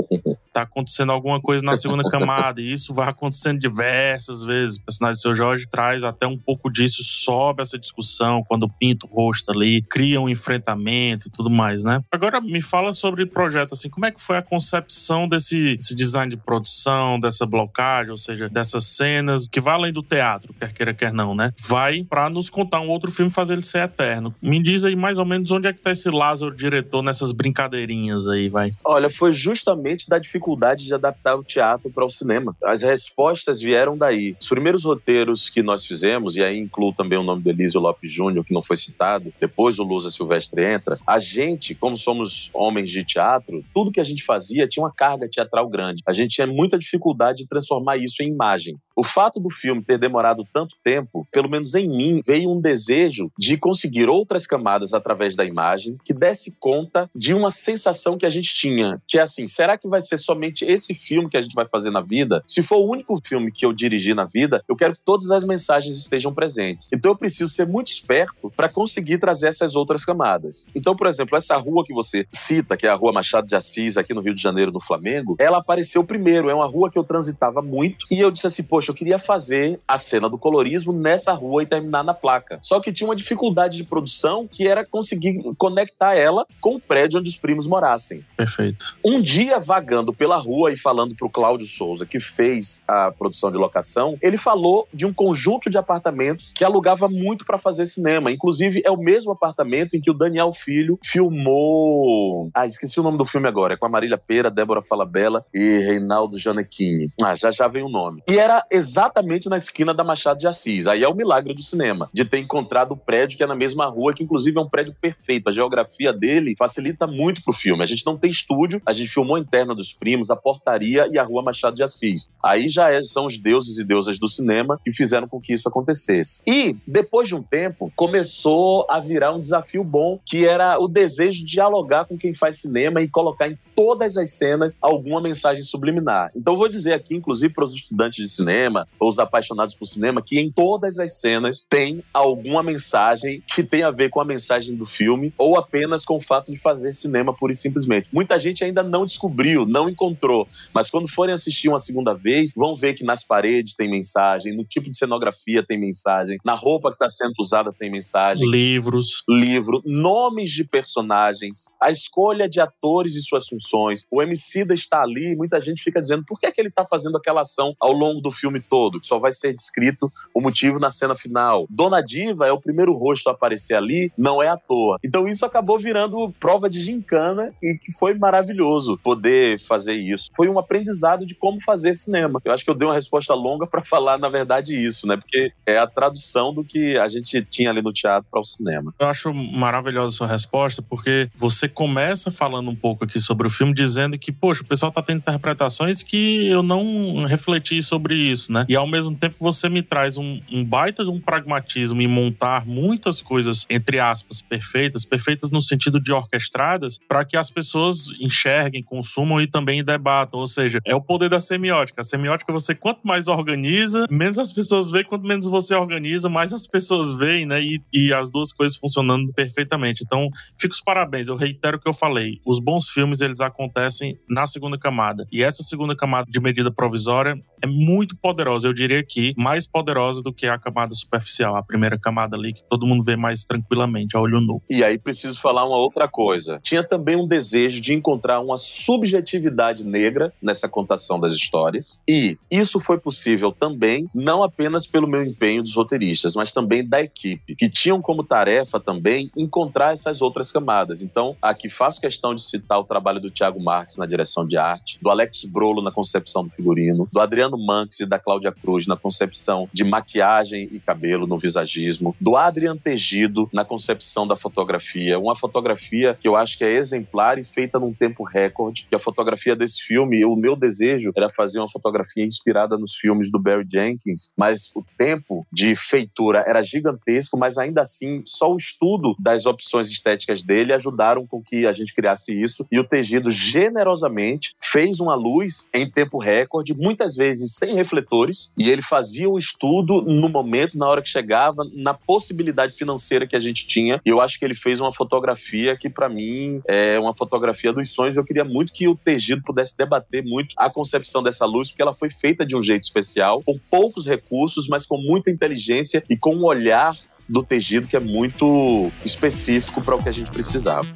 tá acontecendo alguma coisa na segunda camada, e isso vai acontecendo diversas vezes. O personagem do seu Jorge traz até um pouco disso, sobe essa discussão quando pinta o rosto ali, cria um enfrentamento e tudo mais, né? Agora me fala sobre o projeto, assim, como é que foi a concepção desse, desse design de produção, dessa blocagem, ou seja, dessas cenas, que vai além do teatro, quer queira, quer não, né? Vai para nos contar um outro filme fazer ele ser eterno. Me diz aí mais ou menos onde é que tá esse Lázaro diretor nessas brincadeirinhas aí, vai. Olha, foi justamente da dificuldade de adaptar o teatro para o cinema. As respostas vieram daí. Os primeiros roteiros que nós fizemos, e aí incluo também o nome do Elísio Lopes Júnior, que não foi citado, depois o Lusa Silvestre entra, a gente, como somos homens de teatro, tudo que a gente fazia tinha uma carga teatral grande. A gente tinha muita dificuldade de transformar isso em imagem. O fato do filme ter demorado tanto tempo, pelo menos em mim, veio um desejo de conseguir outras camadas através da imagem que desse conta de uma sensação que a gente tinha, que é assim, será que vai ser somente esse filme que a gente vai fazer na vida? Se for o único filme que eu dirigi na vida, eu quero que todas as mensagens estejam presentes. Então eu preciso ser muito esperto para conseguir trazer essas outras camadas. Então, por exemplo, essa rua que você cita, que é a Rua Machado de Assis, aqui no Rio de Janeiro, no Flamengo, ela apareceu primeiro. É uma rua que eu transitava muito e eu disse assim, poxa, eu queria fazer a cena do colorismo nessa rua e terminar na placa. Só que tinha uma dificuldade de produção que era conseguir conectar ela com o prédio onde os primos morassem. Perfeito. Um dia, vagando pela rua e falando para o Cláudio Souza, que fez a produção de locação, ele falou de um conjunto de apartamentos que alugava muito para fazer cinema. Inclusive, é o mesmo apartamento em que o Daniel Filho filmou. Ah, esqueci o nome do filme agora. É com a Marília Pera, Débora Falabella e Reinaldo Janequini. Ah, já já vem o nome. E era exatamente na esquina da Machado de Assis. Aí é o milagre do cinema, de ter encontrado o prédio que é na mesma rua, que inclusive é um prédio perfeito. A geografia dele facilita muito pro filme. A gente não tem estúdio, a gente filmou a interna dos primos, a portaria e a rua Machado de Assis. Aí já é, são os deuses e deusas do cinema que fizeram com que isso acontecesse. E, depois de um tempo, começou a virar um desafio bom, que era o desejo de dialogar com quem faz cinema e colocar em todas as cenas alguma mensagem subliminar. Então, vou dizer aqui, inclusive para os estudantes de cinema ou os apaixonados por cinema, que em todas as cenas tem alguma mensagem que tem a ver com a mensagem do filme ou apenas com o fato de fazer cinema pura e simplesmente. Muita gente ainda não descobriu, não encontrou, mas quando forem assistir uma segunda vez, vão ver que nas paredes tem mensagem, no tipo de cenografia tem mensagem, na roupa que está sendo usada tem mensagem. Livros. Livro, nomes de personagens, a escolha de atores e suas funções. O Emicida está ali, muita gente fica dizendo por que, é que ele está fazendo aquela ação ao longo do filme todo, que só vai ser descrito o motivo na cena final. Dona Diva é o primeiro rosto a aparecer ali, não é à toa. Então isso acabou virando prova de gincana e que foi maravilhoso poder fazer isso. Foi um aprendizado de como fazer cinema. Eu acho que eu dei uma resposta longa para falar, na verdade, isso, né? Porque é a tradução do que a gente tinha ali no teatro para o cinema. Eu acho maravilhosa a sua resposta, porque você começa falando um pouco aqui sobre o filme, dizendo que, poxa, o pessoal tá tendo interpretações que eu não refleti sobre isso, né? E ao mesmo tempo você me traz um, um baita de um pragmatismo em montar muitas coisas, entre aspas, perfeitas, perfeitas no sentido de orquestradas, para que as pessoas enxerguem, consumam e também debatam. Ou seja, é o poder da semiótica. A semiótica, você quanto mais organiza, menos as pessoas veem, quanto menos você organiza, mais as pessoas veem, né? E, e as duas coisas funcionando perfeitamente. Então, fico os parabéns. Eu reitero o que eu falei. Os bons filmes, eles acontecem na segunda camada. E essa segunda camada de medida provisória é muito poderosa. Eu diria que mais poderosa do que a camada superficial, a primeira camada ali que todo mundo vê mais tranquilamente, a olho nu. E aí preciso falar uma outra coisa. Tinha também um desejo de encontrar uma subjetividade negra nessa contação das histórias. E isso foi possível também, não apenas pelo meu empenho dos roteiristas, mas também da equipe, que tinham como tarefa também encontrar essas outras camadas. Então, aqui faço questão de citar o trabalho do Tiago Marques na direção de arte, do Alex Brolo na concepção do figurino, do Adriano Manx e da Cláudia Cruz na concepção de maquiagem e cabelo no visagismo, do Adrian Tegido na concepção da fotografia, uma fotografia que eu acho que é exemplar e feita num tempo recorde, que a fotografia desse filme, o meu desejo era fazer uma fotografia inspirada nos filmes do Barry Jenkins, mas o tempo de feitura era gigantesco, mas ainda assim, só o estudo das opções estéticas dele ajudaram com que a gente criasse isso. E o Tegido generosamente fez uma luz em tempo recorde, muitas vezes sem refletores, e ele fazia o estudo no momento, na hora que chegava, na possibilidade financeira que a gente tinha. E eu acho que ele fez uma fotografia que, para mim, é uma fotografia dos sonhos. Eu queria muito que o Tegido pudesse debater muito a concepção dessa luz, porque ela foi feita de um jeito especial, com poucos recursos, mas com muita inteligência e com um olhar do Tegido que é muito específico para o que a gente precisava.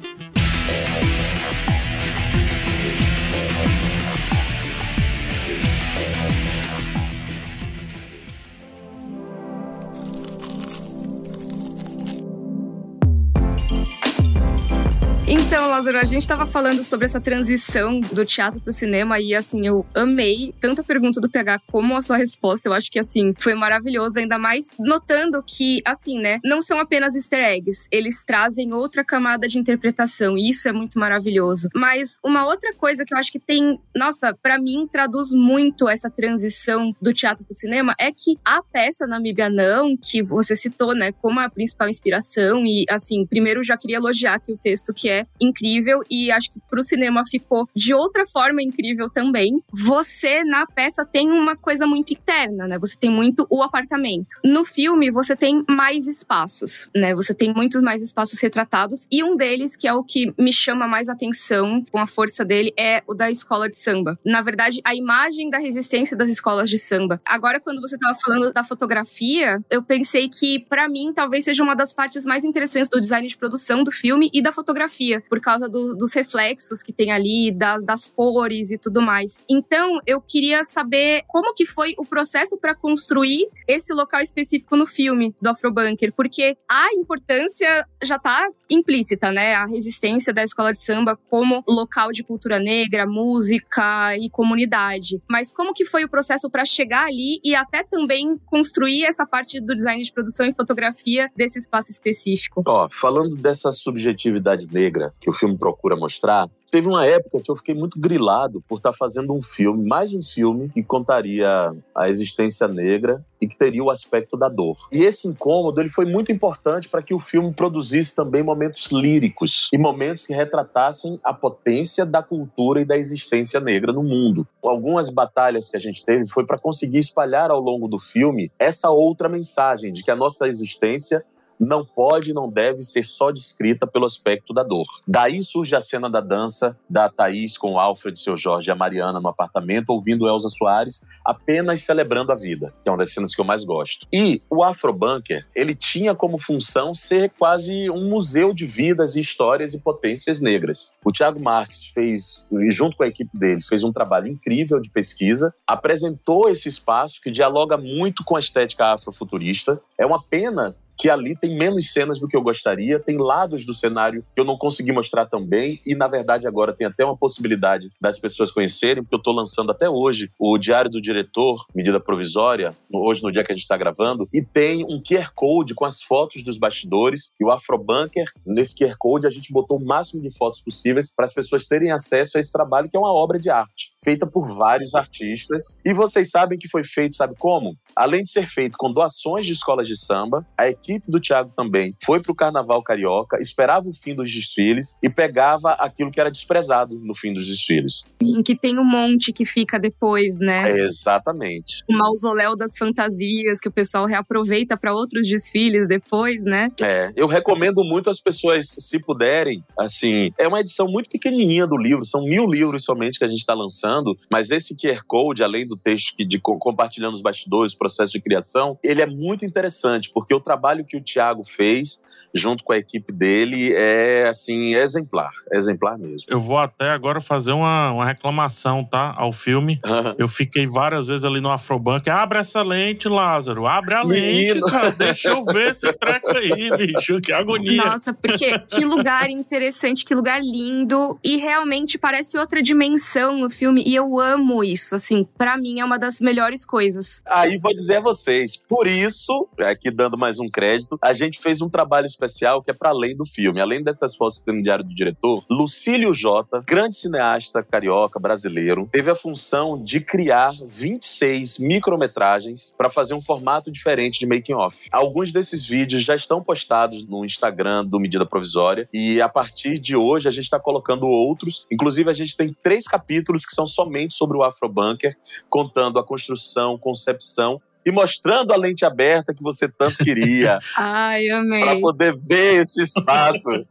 Lázaro, a gente estava falando sobre essa transição do teatro para o cinema e, assim, eu amei tanto a pergunta do PH como a sua resposta. Eu acho que, assim, foi maravilhoso, ainda mais notando que, assim, né, não são apenas easter eggs, eles trazem outra camada de interpretação e isso é muito maravilhoso. Mas uma outra coisa que eu acho que tem, nossa, para mim traduz muito essa transição do teatro para o cinema é que a peça Namíbia Não, que você citou, né, como a principal inspiração e, assim, primeiro já queria elogiar aqui o texto que é é incrível e acho que pro cinema ficou de outra forma incrível também. Você na peça tem uma coisa muito interna, né? Você tem muito o apartamento. No filme você tem mais espaços, né? Você tem muitos mais espaços retratados e um deles que é o que me chama mais atenção com a força dele é o da escola de samba. Na verdade, a imagem da resistência das escolas de samba. Agora quando você tava falando da fotografia, eu pensei que para mim talvez seja uma das partes mais interessantes do design de produção do filme e da fotografia por causa do, dos reflexos que tem ali, das, das cores e tudo mais. Então, eu queria saber como que foi o processo para construir esse local específico no filme do Afrobunker, porque a importância já está implícita, né? A resistência da escola de samba como local de cultura negra, música e comunidade. Mas como que foi o processo para chegar ali e até também construir essa parte do design de produção e fotografia desse espaço específico? Ó, falando dessa subjetividade negra que o filme procura mostrar, teve uma época que eu fiquei muito grilado por estar fazendo um filme, mais um filme que contaria a existência negra e que teria o aspecto da dor. E esse incômodo ele foi muito importante para que o filme produzisse também momentos líricos e momentos que retratassem a potência da cultura e da existência negra no mundo. Algumas batalhas que a gente teve foi para conseguir espalhar ao longo do filme essa outra mensagem de que a nossa existência não pode e não deve ser só descrita pelo aspecto da dor. Daí surge a cena da dança da Thaís com o Alfred, seu Jorge e a Mariana no apartamento, ouvindo Elza Soares apenas celebrando a vida, que é uma das cenas que eu mais gosto. E o Afrobunker, ele tinha como função ser quase um museu de vidas, histórias e potências negras. O Thiago Marques fez, junto com a equipe dele, fez um trabalho incrível de pesquisa, apresentou esse espaço que dialoga muito com a estética afrofuturista. É uma pena que ali tem menos cenas do que eu gostaria, tem lados do cenário que eu não consegui mostrar também, e na verdade agora tem até uma possibilidade das pessoas conhecerem, porque eu estou lançando até hoje o Diário do Diretor, medida provisória, hoje no dia que a gente está gravando, e tem um QR Code com as fotos dos bastidores e o Afrobunker. Nesse QR Code a gente botou o máximo de fotos possíveis para as pessoas terem acesso a esse trabalho que é uma obra de arte, feita por vários artistas. E vocês sabem que foi feito, sabe como? Além de ser feito com doações de escolas de samba, a equipe do Thiago também foi para o Carnaval Carioca, esperava o fim dos desfiles e pegava aquilo que era desprezado no fim dos desfiles. Sim, que tem um monte que fica depois, né? É, exatamente. O mausoléu das fantasias que o pessoal reaproveita para outros desfiles depois, né? É, eu recomendo muito as pessoas, se puderem, assim, é uma edição muito pequenininha do livro, são mil livros somente que a gente está lançando, mas esse QR Code, além do texto que de compartilhando os bastidores, processo de criação, ele é muito interessante, porque o trabalho que o Tiago fez junto com a equipe dele é assim exemplar, exemplar mesmo. Eu vou até agora fazer uma, uma reclamação, tá, ao filme. Eu fiquei várias vezes ali no Afrobank, abre essa lente, Lázaro, abre a Menino. lente, cara, deixa eu ver esse treco aí, bicho, que agonia. Nossa, porque que lugar interessante, que lugar lindo e realmente parece outra dimensão no filme e eu amo isso, assim, para mim é uma das melhores coisas. Aí vou dizer a vocês, por isso, aqui dando mais um crédito, a gente fez um trabalho especial especial que é para além do filme. Além dessas fotos que tem no Diário do Diretor, Lucílio Jota, grande cineasta carioca brasileiro, teve a função de criar 26 micrometragens para fazer um formato diferente de making off. Alguns desses vídeos já estão postados no Instagram do Medida Provisória e a partir de hoje a gente está colocando outros. Inclusive a gente tem três capítulos que são somente sobre o Afrobunker, contando a construção, concepção e mostrando a lente aberta que você tanto queria. Ai, amei. Para poder ver esse espaço.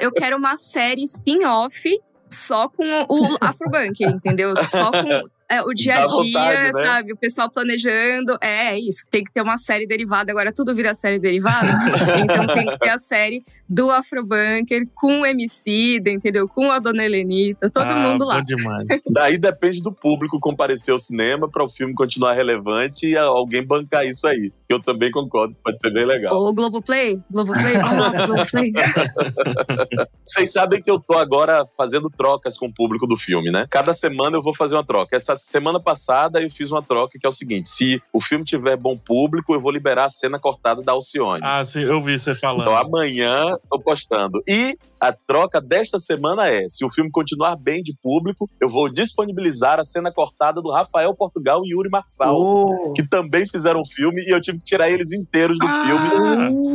Eu quero uma série spin-off só com o Afrobunker, entendeu? Só com é, o dia a dia, vontade, né? sabe? O pessoal planejando. É, é, isso. Tem que ter uma série derivada. Agora tudo vira série derivada. então tem que ter a série do Afrobunker com o MC, entendeu? Com a Dona Helenita, todo ah, mundo lá. demais. Daí depende do público comparecer ao cinema para o filme continuar relevante e alguém bancar isso aí. Eu também concordo, pode ser bem legal. Ô, Globoplay, Globoplay, vamos lá Globoplay. Vocês sabem que eu tô agora fazendo trocas com o público do filme, né? Cada semana eu vou fazer uma troca. Essa semana passada eu fiz uma troca que é o seguinte: se o filme tiver bom público, eu vou liberar a cena cortada da Alcione. Ah, sim, eu vi você falando. Então amanhã tô postando. E a troca desta semana é: se o filme continuar bem de público, eu vou disponibilizar a cena cortada do Rafael Portugal e Yuri Marçal, oh. que também fizeram o filme e eu tive que tirar eles inteiros do ah. filme.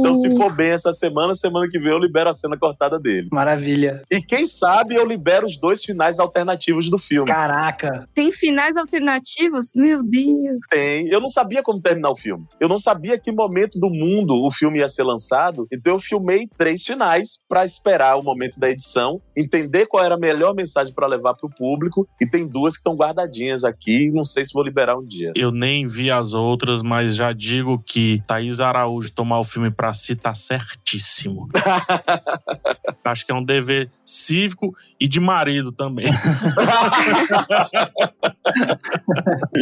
Então, se for bem essa semana, semana que vem eu libero a cena cortada dele. Maravilha. E quem sabe eu libero os dois finais alternativos do filme. Caraca. Tem finais alternativos? Meu Deus. Tem. Eu não sabia como terminar o filme. Eu não sabia que momento do mundo o filme ia ser lançado. Então eu filmei três finais para esperar o momento da edição, entender qual era a melhor mensagem para levar para o público. E tem duas que estão guardadinhas aqui. Não sei se vou liberar um dia. Eu nem vi as outras, mas já digo que Thaís Araújo tomar o filme para si tá certíssimo. Acho que é um dever cívico e de marido também.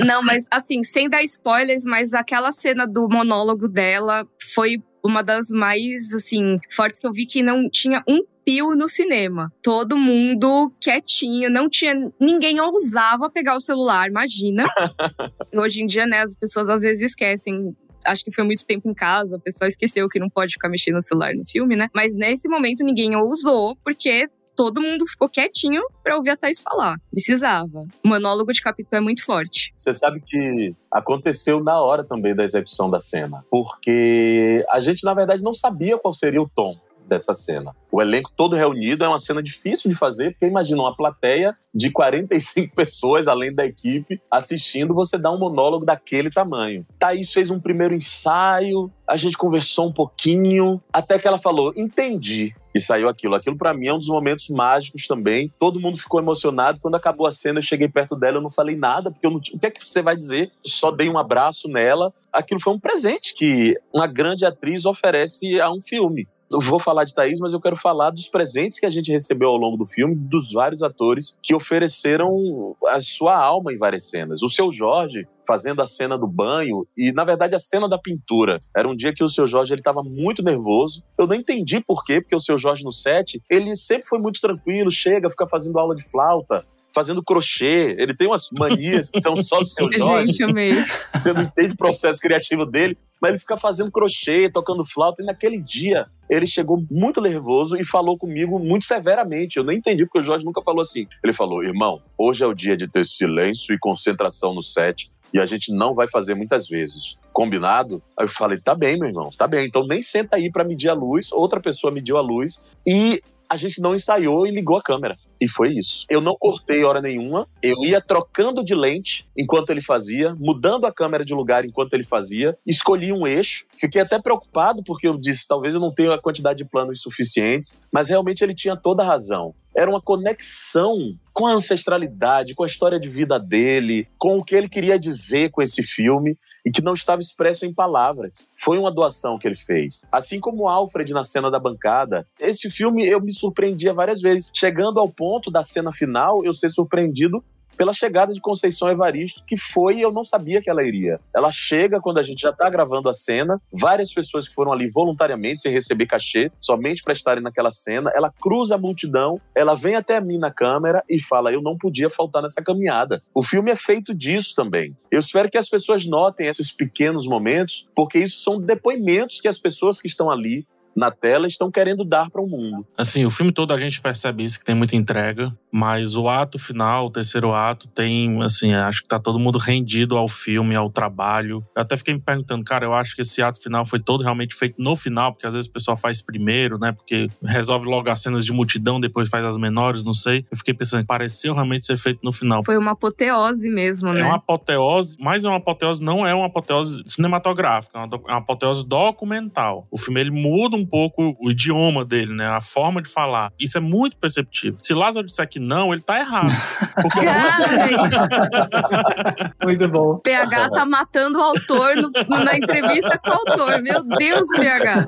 Não, mas assim, sem dar spoilers, mas aquela cena do monólogo dela foi uma das mais, assim, fortes que eu vi que não tinha um pio no cinema. Todo mundo quietinho, não tinha. Ninguém ousava pegar o celular, imagina. Hoje em dia, né, as pessoas às vezes esquecem acho que foi muito tempo em casa, o pessoal esqueceu que não pode ficar mexendo no celular no filme, né? Mas nesse momento ninguém ousou, porque todo mundo ficou quietinho para ouvir a Thais falar. Precisava. O monólogo de capítulo é muito forte. Você sabe que aconteceu na hora também da execução da cena, porque a gente, na verdade, não sabia qual seria o tom dessa cena. O elenco todo reunido é uma cena difícil de fazer, porque imagina uma plateia de 45 pessoas, além da equipe, assistindo, você dá um monólogo daquele tamanho. Thaís fez um primeiro ensaio, a gente conversou um pouquinho, até que ela falou: entendi. E saiu aquilo. Aquilo para mim é um dos momentos mágicos também. Todo mundo ficou emocionado. Quando acabou a cena, eu cheguei perto dela, eu não falei nada, porque eu não... o que é que você vai dizer? Só dei um abraço nela. Aquilo foi um presente que uma grande atriz oferece a um filme vou falar de Thaís, mas eu quero falar dos presentes que a gente recebeu ao longo do filme, dos vários atores que ofereceram a sua alma em várias cenas. O seu Jorge fazendo a cena do banho e na verdade a cena da pintura. Era um dia que o seu Jorge estava muito nervoso. Eu não entendi por quê, porque o seu Jorge no set, ele sempre foi muito tranquilo, chega, fica fazendo aula de flauta, fazendo crochê. Ele tem umas manias que são só do seu Jorge. Gente, amei. Você não entende o processo criativo dele, mas ele fica fazendo crochê, tocando flauta. E naquele dia, ele chegou muito nervoso e falou comigo muito severamente. Eu não entendi, porque o Jorge nunca falou assim. Ele falou: irmão, hoje é o dia de ter silêncio e concentração no set. E a gente não vai fazer muitas vezes combinado? Aí eu falei, tá bem, meu irmão, tá bem. Então nem senta aí para medir a luz. Outra pessoa mediu a luz e a gente não ensaiou e ligou a câmera. E foi isso. Eu não cortei hora nenhuma. Eu ia trocando de lente enquanto ele fazia, mudando a câmera de lugar enquanto ele fazia. Escolhi um eixo. Fiquei até preocupado porque eu disse, talvez eu não tenha a quantidade de planos suficientes, mas realmente ele tinha toda a razão. Era uma conexão com a ancestralidade, com a história de vida dele, com o que ele queria dizer com esse filme e que não estava expresso em palavras. Foi uma doação que ele fez. Assim como Alfred na cena da bancada, esse filme eu me surpreendia várias vezes, chegando ao ponto da cena final eu ser surpreendido pela chegada de Conceição Evaristo, que foi eu não sabia que ela iria. Ela chega quando a gente já está gravando a cena, várias pessoas que foram ali voluntariamente, sem receber cachê, somente para estarem naquela cena. Ela cruza a multidão, ela vem até mim na câmera e fala: Eu não podia faltar nessa caminhada. O filme é feito disso também. Eu espero que as pessoas notem esses pequenos momentos, porque isso são depoimentos que as pessoas que estão ali na tela estão querendo dar para o mundo. Assim, o filme todo a gente percebe isso, que tem muita entrega, mas o ato final, o terceiro ato, tem, assim, acho que tá todo mundo rendido ao filme, ao trabalho. Eu até fiquei me perguntando, cara, eu acho que esse ato final foi todo realmente feito no final, porque às vezes o pessoal faz primeiro, né? Porque resolve logo as cenas de multidão, depois faz as menores, não sei. Eu fiquei pensando, pareceu realmente ser feito no final. Foi uma apoteose mesmo, né? É uma apoteose, mas é uma apoteose, não é uma apoteose cinematográfica, é uma apoteose documental. O filme, ele muda um pouco o idioma dele, né? A forma de falar. Isso é muito perceptível. Se Lázaro disser que não, ele tá errado. Porque muito bom. PH tá matando o autor no, na entrevista com o autor. Meu Deus, PH.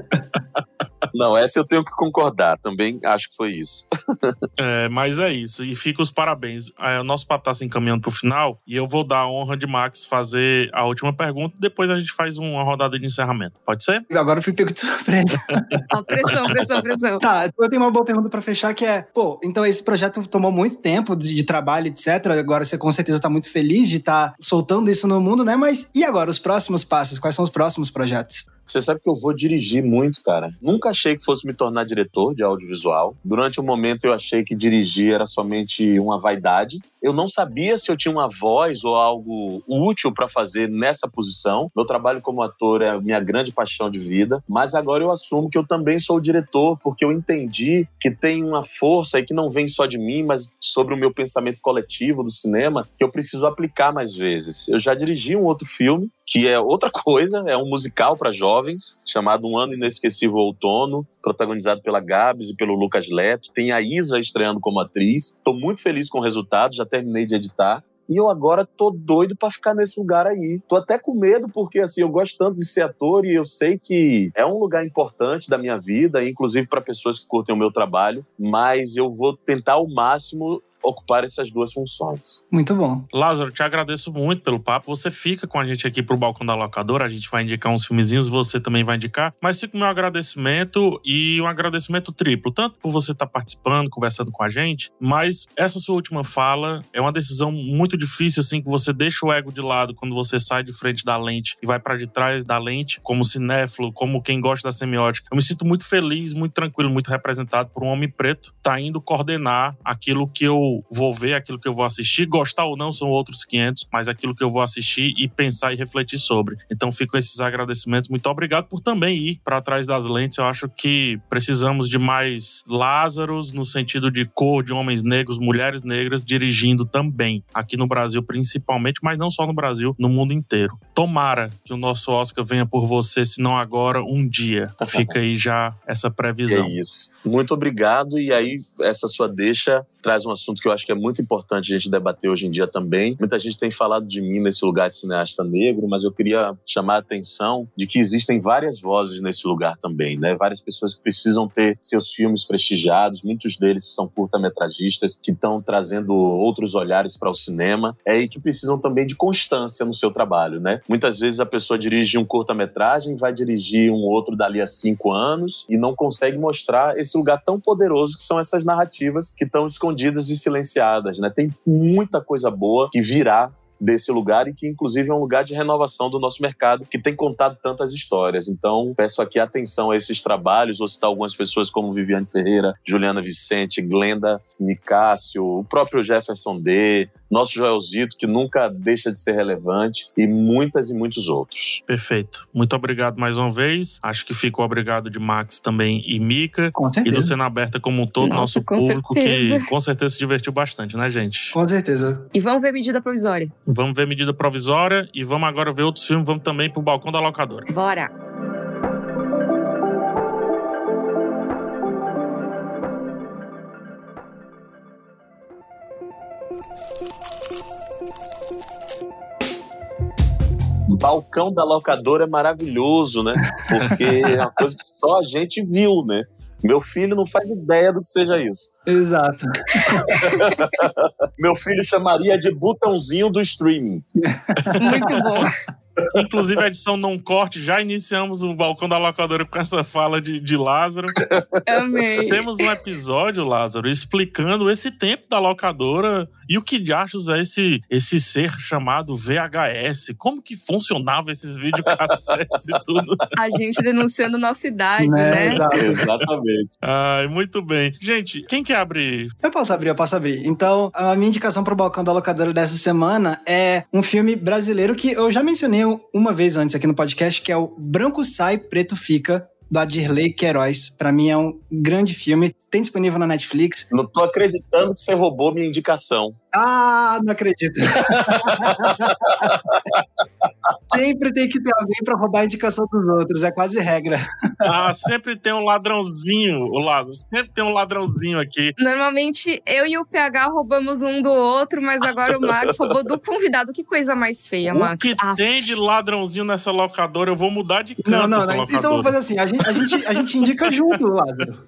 Não, essa eu tenho que concordar. Também acho que foi isso. é, mas é isso. E fica os parabéns. É, o nosso papo tá se encaminhando pro final. E eu vou dar a honra de Max fazer a última pergunta. Depois a gente faz uma rodada de encerramento. Pode ser? Agora eu fui pego de surpresa. pressão, pressão, pressão. Tá, eu tenho uma boa pergunta para fechar que é: pô, então esse projeto tomou muito tempo de, de trabalho, etc. Agora você com certeza tá muito feliz de estar tá soltando isso no mundo, né? Mas e agora, os próximos passos? Quais são os próximos projetos? Você sabe que eu vou dirigir muito, cara. Nunca achei que fosse me tornar diretor de audiovisual. Durante um momento eu achei que dirigir era somente uma vaidade. Eu não sabia se eu tinha uma voz ou algo útil para fazer nessa posição. Meu trabalho como ator é a minha grande paixão de vida, mas agora eu assumo que eu também sou diretor, porque eu entendi que tem uma força aí que não vem só de mim, mas sobre o meu pensamento coletivo do cinema, que eu preciso aplicar mais vezes. Eu já dirigi um outro filme que é outra coisa, é um musical para jovens, chamado Um Ano Inesquecível Outono, protagonizado pela Gabs e pelo Lucas Leto. Tem a Isa estreando como atriz. Estou muito feliz com o resultado, já terminei de editar. E eu agora tô doido para ficar nesse lugar aí. Tô até com medo, porque assim, eu gosto tanto de ser ator e eu sei que é um lugar importante da minha vida, inclusive para pessoas que curtem o meu trabalho, mas eu vou tentar ao máximo ocupar essas duas funções. Muito bom. Lázaro, te agradeço muito pelo papo. Você fica com a gente aqui pro balcão da locadora, a gente vai indicar uns filmezinhos, você também vai indicar. Mas fica o meu agradecimento e um agradecimento triplo, tanto por você estar tá participando, conversando com a gente, mas essa sua última fala é uma decisão muito difícil, assim, que você deixa o ego de lado quando você sai de frente da lente e vai para de trás da lente, como cinéfilo, como quem gosta da semiótica. Eu me sinto muito feliz, muito tranquilo, muito representado por um homem preto, tá indo coordenar aquilo que eu vou ver, aquilo que eu vou assistir, gostar ou não são outros 500, mas aquilo que eu vou assistir e pensar e refletir sobre. Então ficam esses agradecimentos. Muito obrigado por também ir para trás das lentes. Eu acho que precisamos de mais Lázaros no sentido de cor, de homens negros, mulheres negras dirigindo também, aqui no Brasil principalmente, mas não só no Brasil, no mundo inteiro. Tomara que o nosso Oscar venha por você, se não agora, um dia. Fica aí já essa previsão. É isso. Muito obrigado. E aí, essa sua deixa traz um assunto que eu acho que é muito importante a gente debater hoje em dia também. Muita gente tem falado de mim nesse lugar de cineasta negro, mas eu queria chamar a atenção de que existem várias vozes nesse lugar também, né? Várias pessoas que precisam ter seus filmes prestigiados, muitos deles são curta-metragistas que estão trazendo outros olhares para o cinema, é e que precisam também de constância no seu trabalho, né? Muitas vezes a pessoa dirige um curta-metragem, vai dirigir um outro dali a cinco anos e não consegue mostrar esse lugar tão poderoso que são essas narrativas que estão escondidas escondidas e silenciadas, né? Tem muita coisa boa que virá desse lugar e que inclusive é um lugar de renovação do nosso mercado que tem contado tantas histórias. Então, peço aqui atenção a esses trabalhos, vou citar algumas pessoas como Viviane Ferreira, Juliana Vicente, Glenda Nicásio, o próprio Jefferson D, nosso Joelzito, que nunca deixa de ser relevante, e muitas e muitos outros. Perfeito. Muito obrigado mais uma vez. Acho que fico obrigado de Max também e Mica. Com certeza. E do Cena Aberta como um todo, Nossa, nosso público, certeza. que com certeza se divertiu bastante, né, gente? Com certeza. E vamos ver medida provisória. Vamos ver medida provisória e vamos agora ver outros filmes. Vamos também pro balcão da locadora. Bora! balcão da locadora é maravilhoso, né? Porque é uma coisa que só a gente viu, né? Meu filho não faz ideia do que seja isso. Exato. Meu filho chamaria de botãozinho do streaming. Muito bom. Inclusive, a edição não corte, já iniciamos o balcão da locadora com essa fala de, de Lázaro. Amei. Temos um episódio, Lázaro, explicando esse tempo da locadora e o que de achos é esse, esse ser chamado VHS. Como que funcionava esses videocassetes e tudo. A gente denunciando nossa idade, Né, né? Exatamente. Ai, muito bem. Gente, quem quer abrir? Eu posso abrir, eu posso abrir. Então, a minha indicação pro balcão da locadora dessa semana é um filme brasileiro que eu já mencionei uma vez antes aqui no podcast, que é o Branco Sai, Preto Fica, do Adirley Queiroz. Pra mim é um grande filme. Tem disponível na Netflix. Não tô acreditando que você roubou minha indicação. Ah, não acredito. Sempre tem que ter alguém pra roubar a indicação dos outros, é quase regra. Ah, sempre tem um ladrãozinho, o Lázaro. Sempre tem um ladrãozinho aqui. Normalmente eu e o PH roubamos um do outro, mas agora o Max roubou do convidado. Que coisa mais feia, O Max. que Ah, tem de ladrãozinho nessa locadora? Eu vou mudar de canto Não, não, não. Então vamos fazer assim: a gente, a gente, a gente indica junto, Lázaro.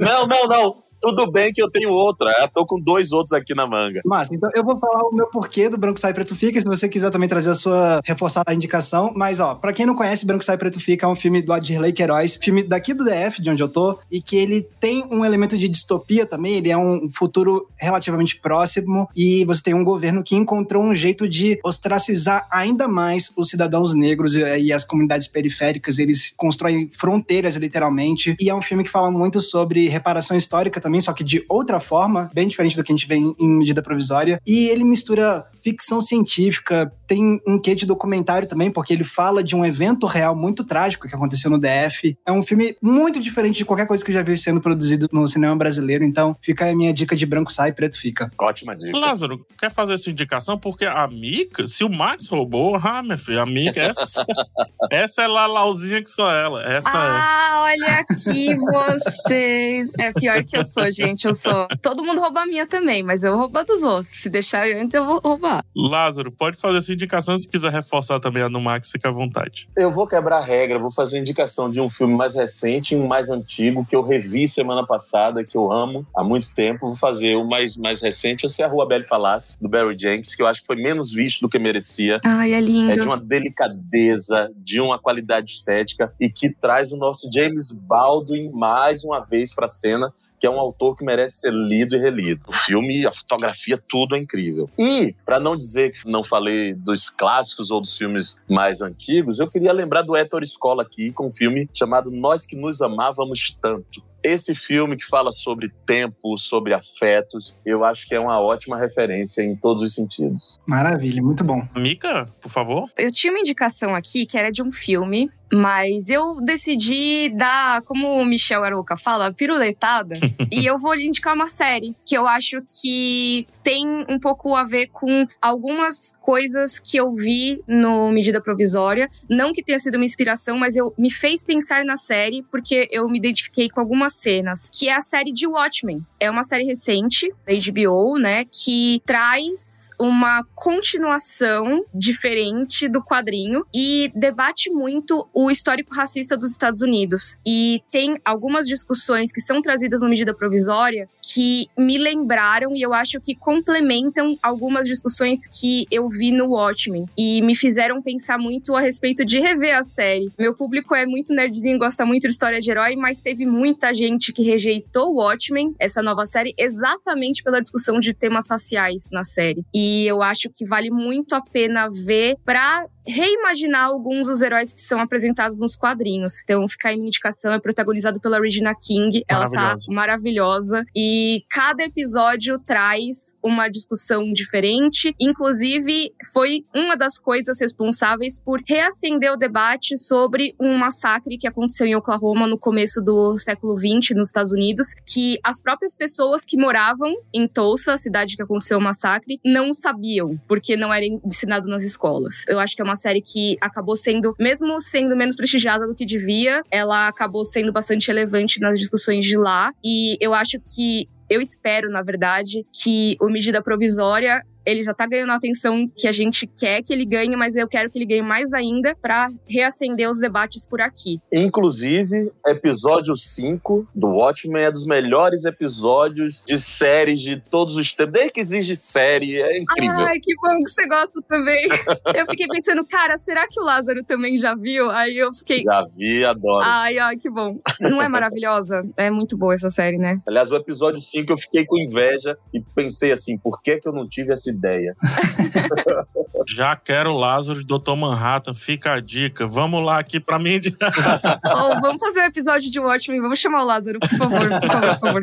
Não, não, não. Tudo bem que eu tenho outra. Eu tô com dois outros aqui na manga. Massa, então eu vou falar o meu porquê do Branco Sai Preto Fica, se você quiser também trazer a sua, reforçar a indicação. Mas, ó, pra quem não conhece, Branco Sai Preto Fica é um filme do Adirley Queiroz, filme daqui do DF, de onde eu tô, e que ele tem um elemento de distopia também, ele é um futuro relativamente próximo, e você tem um governo que encontrou um jeito de ostracizar ainda mais os cidadãos negros e as comunidades periféricas, eles constroem fronteiras, literalmente, e é um filme que fala muito sobre reparação histórica também, só que de outra forma, bem diferente do que a gente vê em, em medida provisória. E ele mistura ficção científica, tem um quê de documentário também, porque ele fala de um evento real muito trágico que aconteceu no DF. É um filme muito diferente de qualquer coisa que eu já vi sendo produzido no cinema brasileiro, então fica aí a minha dica de branco sai, preto fica. Ótima dica. Lázaro, quer fazer sua indicação? Porque a Mica, se o Max roubou, ah, minha filha, a Mica, essa, essa é Lalauzinha que só ela. Essa Ah, olha aqui vocês. É pior que eu sou, gente. Eu sou. Todo mundo rouba a minha também, mas eu vou roubar dos outros. Se deixar eu antes, eu vou roubar. Lázaro, pode fazer sua indicação. Se quiser reforçar também a do Max, fica à vontade. Eu vou quebrar a regra, vou fazer indicação de um filme mais recente e um mais antigo que eu revi semana passada, que eu amo há muito tempo. Vou fazer o mais, mais recente, esse é a Rua Belle Falasse, do Barry Jenkins, que eu acho que foi menos visto do que merecia. Ai, é lindo. É de uma delicadeza, de uma qualidade estética e que traz o nosso James Baldwin mais uma vez para a cena, que é um autor que merece ser lido e relido. O filme, a fotografia, tudo é incrível. E, para não dizer que não falei dos clássicos ou dos filmes mais antigos, eu queria lembrar do Héctor Escola aqui, com um filme chamado Nós que nos amávamos tanto. Esse filme que fala sobre tempo, sobre afetos, eu acho que é uma ótima referência em todos os sentidos. Maravilha, muito bom. Mica, por favor. Eu tinha uma indicação aqui que era de um filme, mas eu decidi dar, como o Michel Arouca fala, piruletada. e eu vou indicar uma série que eu acho que tem um pouco a ver com algumas coisas que eu vi no Medida Provisória. Não que tenha sido uma inspiração, mas eu me fez pensar na série porque eu me identifiquei com algumas cenas, que é a série de Watchmen. É uma série recente da HBO, né, que traz uma continuação diferente do quadrinho e debate muito o histórico racista dos Estados Unidos. E tem algumas discussões que são trazidas no medida provisória que me lembraram e eu acho que complementam algumas discussões que eu vi no Watchmen e me fizeram pensar muito a respeito de rever a série. Meu público é muito nerdzinho, gosta muito de história de herói, mas teve muita gente que rejeitou Watchmen, essa nova série, exatamente pela discussão de temas raciais na série. E eu acho que vale muito a pena ver pra reimaginar alguns dos heróis que são apresentados nos quadrinhos. Então, fica aí minha indicação, é protagonizado pela Regina King. Ela tá Maravilhosa. maravilhosa. E cada episódio traz uma discussão diferente. Inclusive, foi uma das coisas responsáveis por reacender o debate sobre um massacre que aconteceu em Oklahoma no começo do século XX, nos Estados Unidos, que as próprias pessoas que moravam em Tulsa, a cidade que aconteceu o massacre, não sabiam, porque não era ensinado nas escolas. Eu acho que é uma série que acabou sendo, mesmo sendo menos prestigiada do que devia, ela acabou sendo bastante relevante nas discussões de lá. E eu acho que eu espero, na verdade, que o medida provisória ele já tá ganhando a atenção que a gente quer que ele ganhe, mas eu quero que ele ganhe mais ainda para reacender os debates por aqui. Inclusive, episódio 5 do Watchmen é dos melhores episódios de séries de todos os tempos. Desde que existe série, é incrível. Ai, que bom que você gosta também. eu fiquei pensando, cara, será que o Lázaro também já viu? Aí eu fiquei. Já vi, adoro. Ai, ai, que bom. Não é maravilhosa? É muito boa essa série, né? Aliás, o episódio 5 eu fiquei com inveja e pensei assim, por que, que eu não tive essa ideia? Já quero o Lázaro de Dr. Manhattan, fica a dica. Vamos lá aqui pra mim. oh, vamos fazer um episódio de Watchmen, vamos chamar o Lázaro, por favor, por favor, por favor.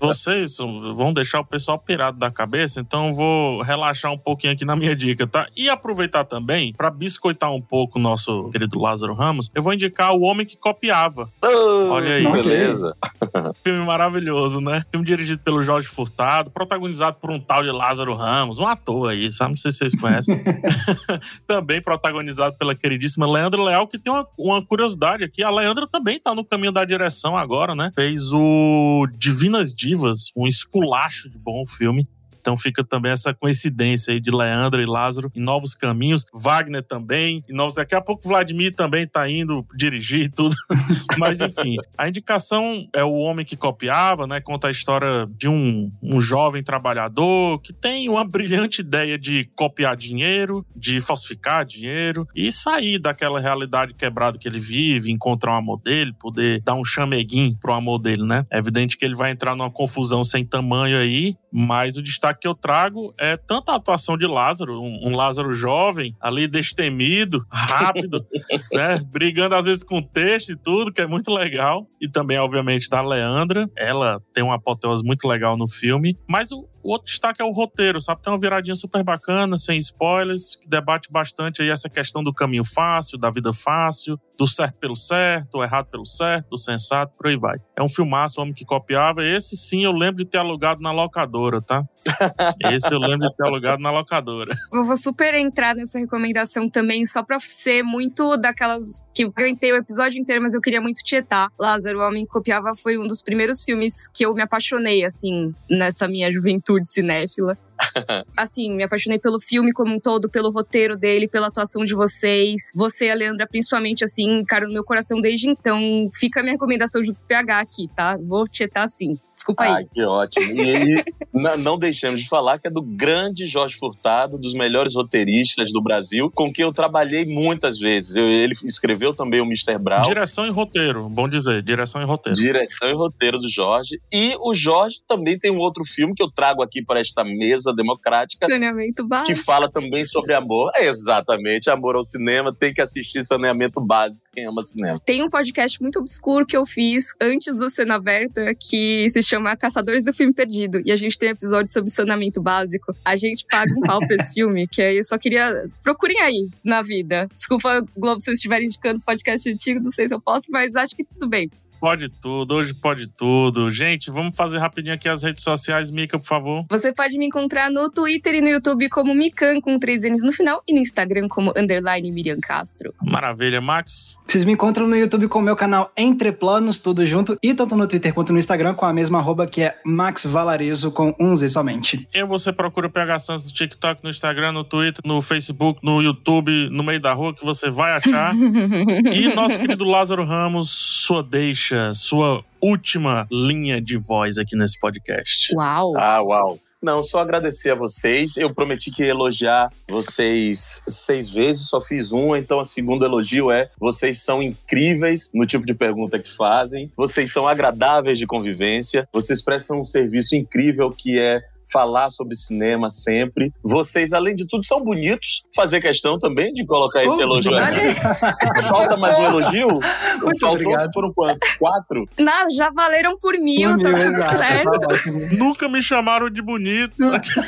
Vocês vão deixar o pessoal pirado da cabeça, então eu vou relaxar um pouquinho aqui na minha dica, tá? E aproveitar também, para biscoitar um pouco o nosso querido Lázaro Ramos, eu vou indicar O Homem que Copiava. Oh, Olha aí. Beleza. Filme maravilhoso, né? Filme dirigido pelo Jorge Furtado, protagonizado por um tal de Lázaro Ramos, um ator aí, sabe? Não sei se vocês conhecem. também protagonizado pela queridíssima Leandra Leal, que tem uma, uma curiosidade aqui. A Leandra também tá no caminho da direção agora, né? Fez o Divinas Divas, um esculacho de bom filme. Então fica também essa coincidência aí de Leandro e Lázaro em novos caminhos. Wagner também, em novos. Daqui a pouco Vladimir também tá indo dirigir tudo. Mas enfim, a indicação é o homem que copiava, né? Conta a história de um, um jovem trabalhador que tem uma brilhante ideia de copiar dinheiro, de falsificar dinheiro e sair daquela realidade quebrada que ele vive, encontrar um amor dele, poder dar um chameguinho pro amor dele, né? É evidente que ele vai entrar numa confusão sem tamanho aí, mas o destaque que eu trago é tanto a atuação de Lázaro, um, um Lázaro jovem, ali destemido, rápido, né? Brigando às vezes com texto e tudo, que é muito legal. E também, obviamente, da Leandra. Ela tem uma apoteose muito legal no filme. Mas o, o outro destaque é o roteiro, sabe? Tem uma viradinha super bacana, sem spoilers, que debate bastante aí essa questão do caminho fácil, da vida fácil, do certo pelo certo, o errado pelo certo, do sensato, por aí vai. É um filmaço, o Homem que Copiava. Esse sim eu lembro de ter alugado na locadora, tá? Esse eu lembro de ter alugado na locadora. Eu vou super entrar nessa recomendação também, só pra ser muito daquelas que eu aguentei o episódio inteiro, mas eu queria muito tietar. Lázaro, o Homem que Copiava foi um dos primeiros filmes que eu me apaixonei, assim, nessa minha juventude juventude cinéfila. assim, me apaixonei pelo filme como um todo, pelo roteiro dele, pela atuação de vocês. Você, a Leandra, principalmente, assim, cara, no meu coração desde então. Fica a minha recomendação junto com o PH aqui, tá? Vou tietar assim. Desculpa aí. Ah, que ótimo. E ele, não deixamos de falar que é do grande Jorge Furtado, dos melhores roteiristas do Brasil, com quem eu trabalhei muitas vezes. Eu, ele escreveu também o Mr. Brown. Direção e roteiro, bom dizer. Direção e roteiro. Direção e roteiro do Jorge. E o Jorge também tem um outro filme que eu trago aqui para esta mesa democrática. Saneamento básico. Que fala também sobre amor. exatamente, amor ao cinema. Tem que assistir Saneamento Básico, quem ama cinema. Tem um podcast muito obscuro que eu fiz antes do Cena Aberta que se chama Caçadores do Filme Perdido. E a gente tem um episódio sobre saneamento básico. A gente paga um pau pra esse filme, que aí eu só queria. Procurem aí na vida. Desculpa, Globo, se eu estiver indicando podcast antigo, não sei se eu posso, mas acho que tudo bem. Pode tudo, hoje pode tudo. Gente, vamos fazer rapidinho aqui as redes sociais, Mica, por favor. Você pode me encontrar no Twitter e no YouTube como Mikan, com três N's no final, e no Instagram como underline Miriam Castro. Maravilha, Max. Vocês me encontram no YouTube com o meu canal Entre Planos, tudo junto, e tanto no Twitter quanto no Instagram com a mesma arroba que é Max Valarezo, com um Z somente. E você procura PH Santos no TikTok, no Instagram, no Twitter, no Facebook, no YouTube, no meio da rua, que você vai achar. e nosso querido Lázaro Ramos, sua deixa sua última linha de voz aqui nesse podcast. Uau! Ah, uau! Não, só agradecer a vocês. Eu prometi que ia elogiar vocês seis vezes, só fiz uma, então a segunda elogio é: vocês são incríveis no tipo de pergunta que fazem, vocês são agradáveis de convivência, vocês prestam um serviço incrível que é falar sobre cinema sempre. Vocês, além de tudo, são bonitos. Fazer questão também de colocar esse elogio aqui. Falta mais um elogio? Muito Faltou, obrigado. foram quanto? Quatro? Não, já valeram por mil, por tá mil, tudo exato, certo. Tá Nunca me chamaram de bonito.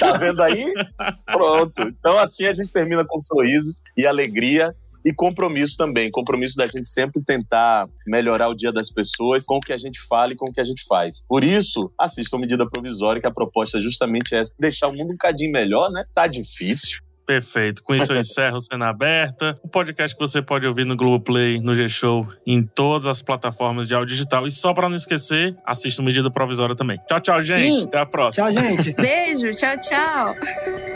tá vendo aí? Pronto. Então assim a gente termina com sorrisos e alegria e compromisso também, compromisso da gente sempre tentar melhorar o dia das pessoas com o que a gente fala e com o que a gente faz. Por isso, assistam medida provisória, que a proposta é justamente essa, deixar o mundo um bocadinho melhor, né? Tá difícil, Perfeito. Com isso eu encerro Cena Aberta, um podcast que você pode ouvir no Globoplay, no G-Show, em todas as plataformas de áudio digital. E só para não esquecer, assista o Medida Provisória também. Tchau, tchau, gente. Sim. Até a próxima. Tchau, gente. Beijo. Tchau, tchau.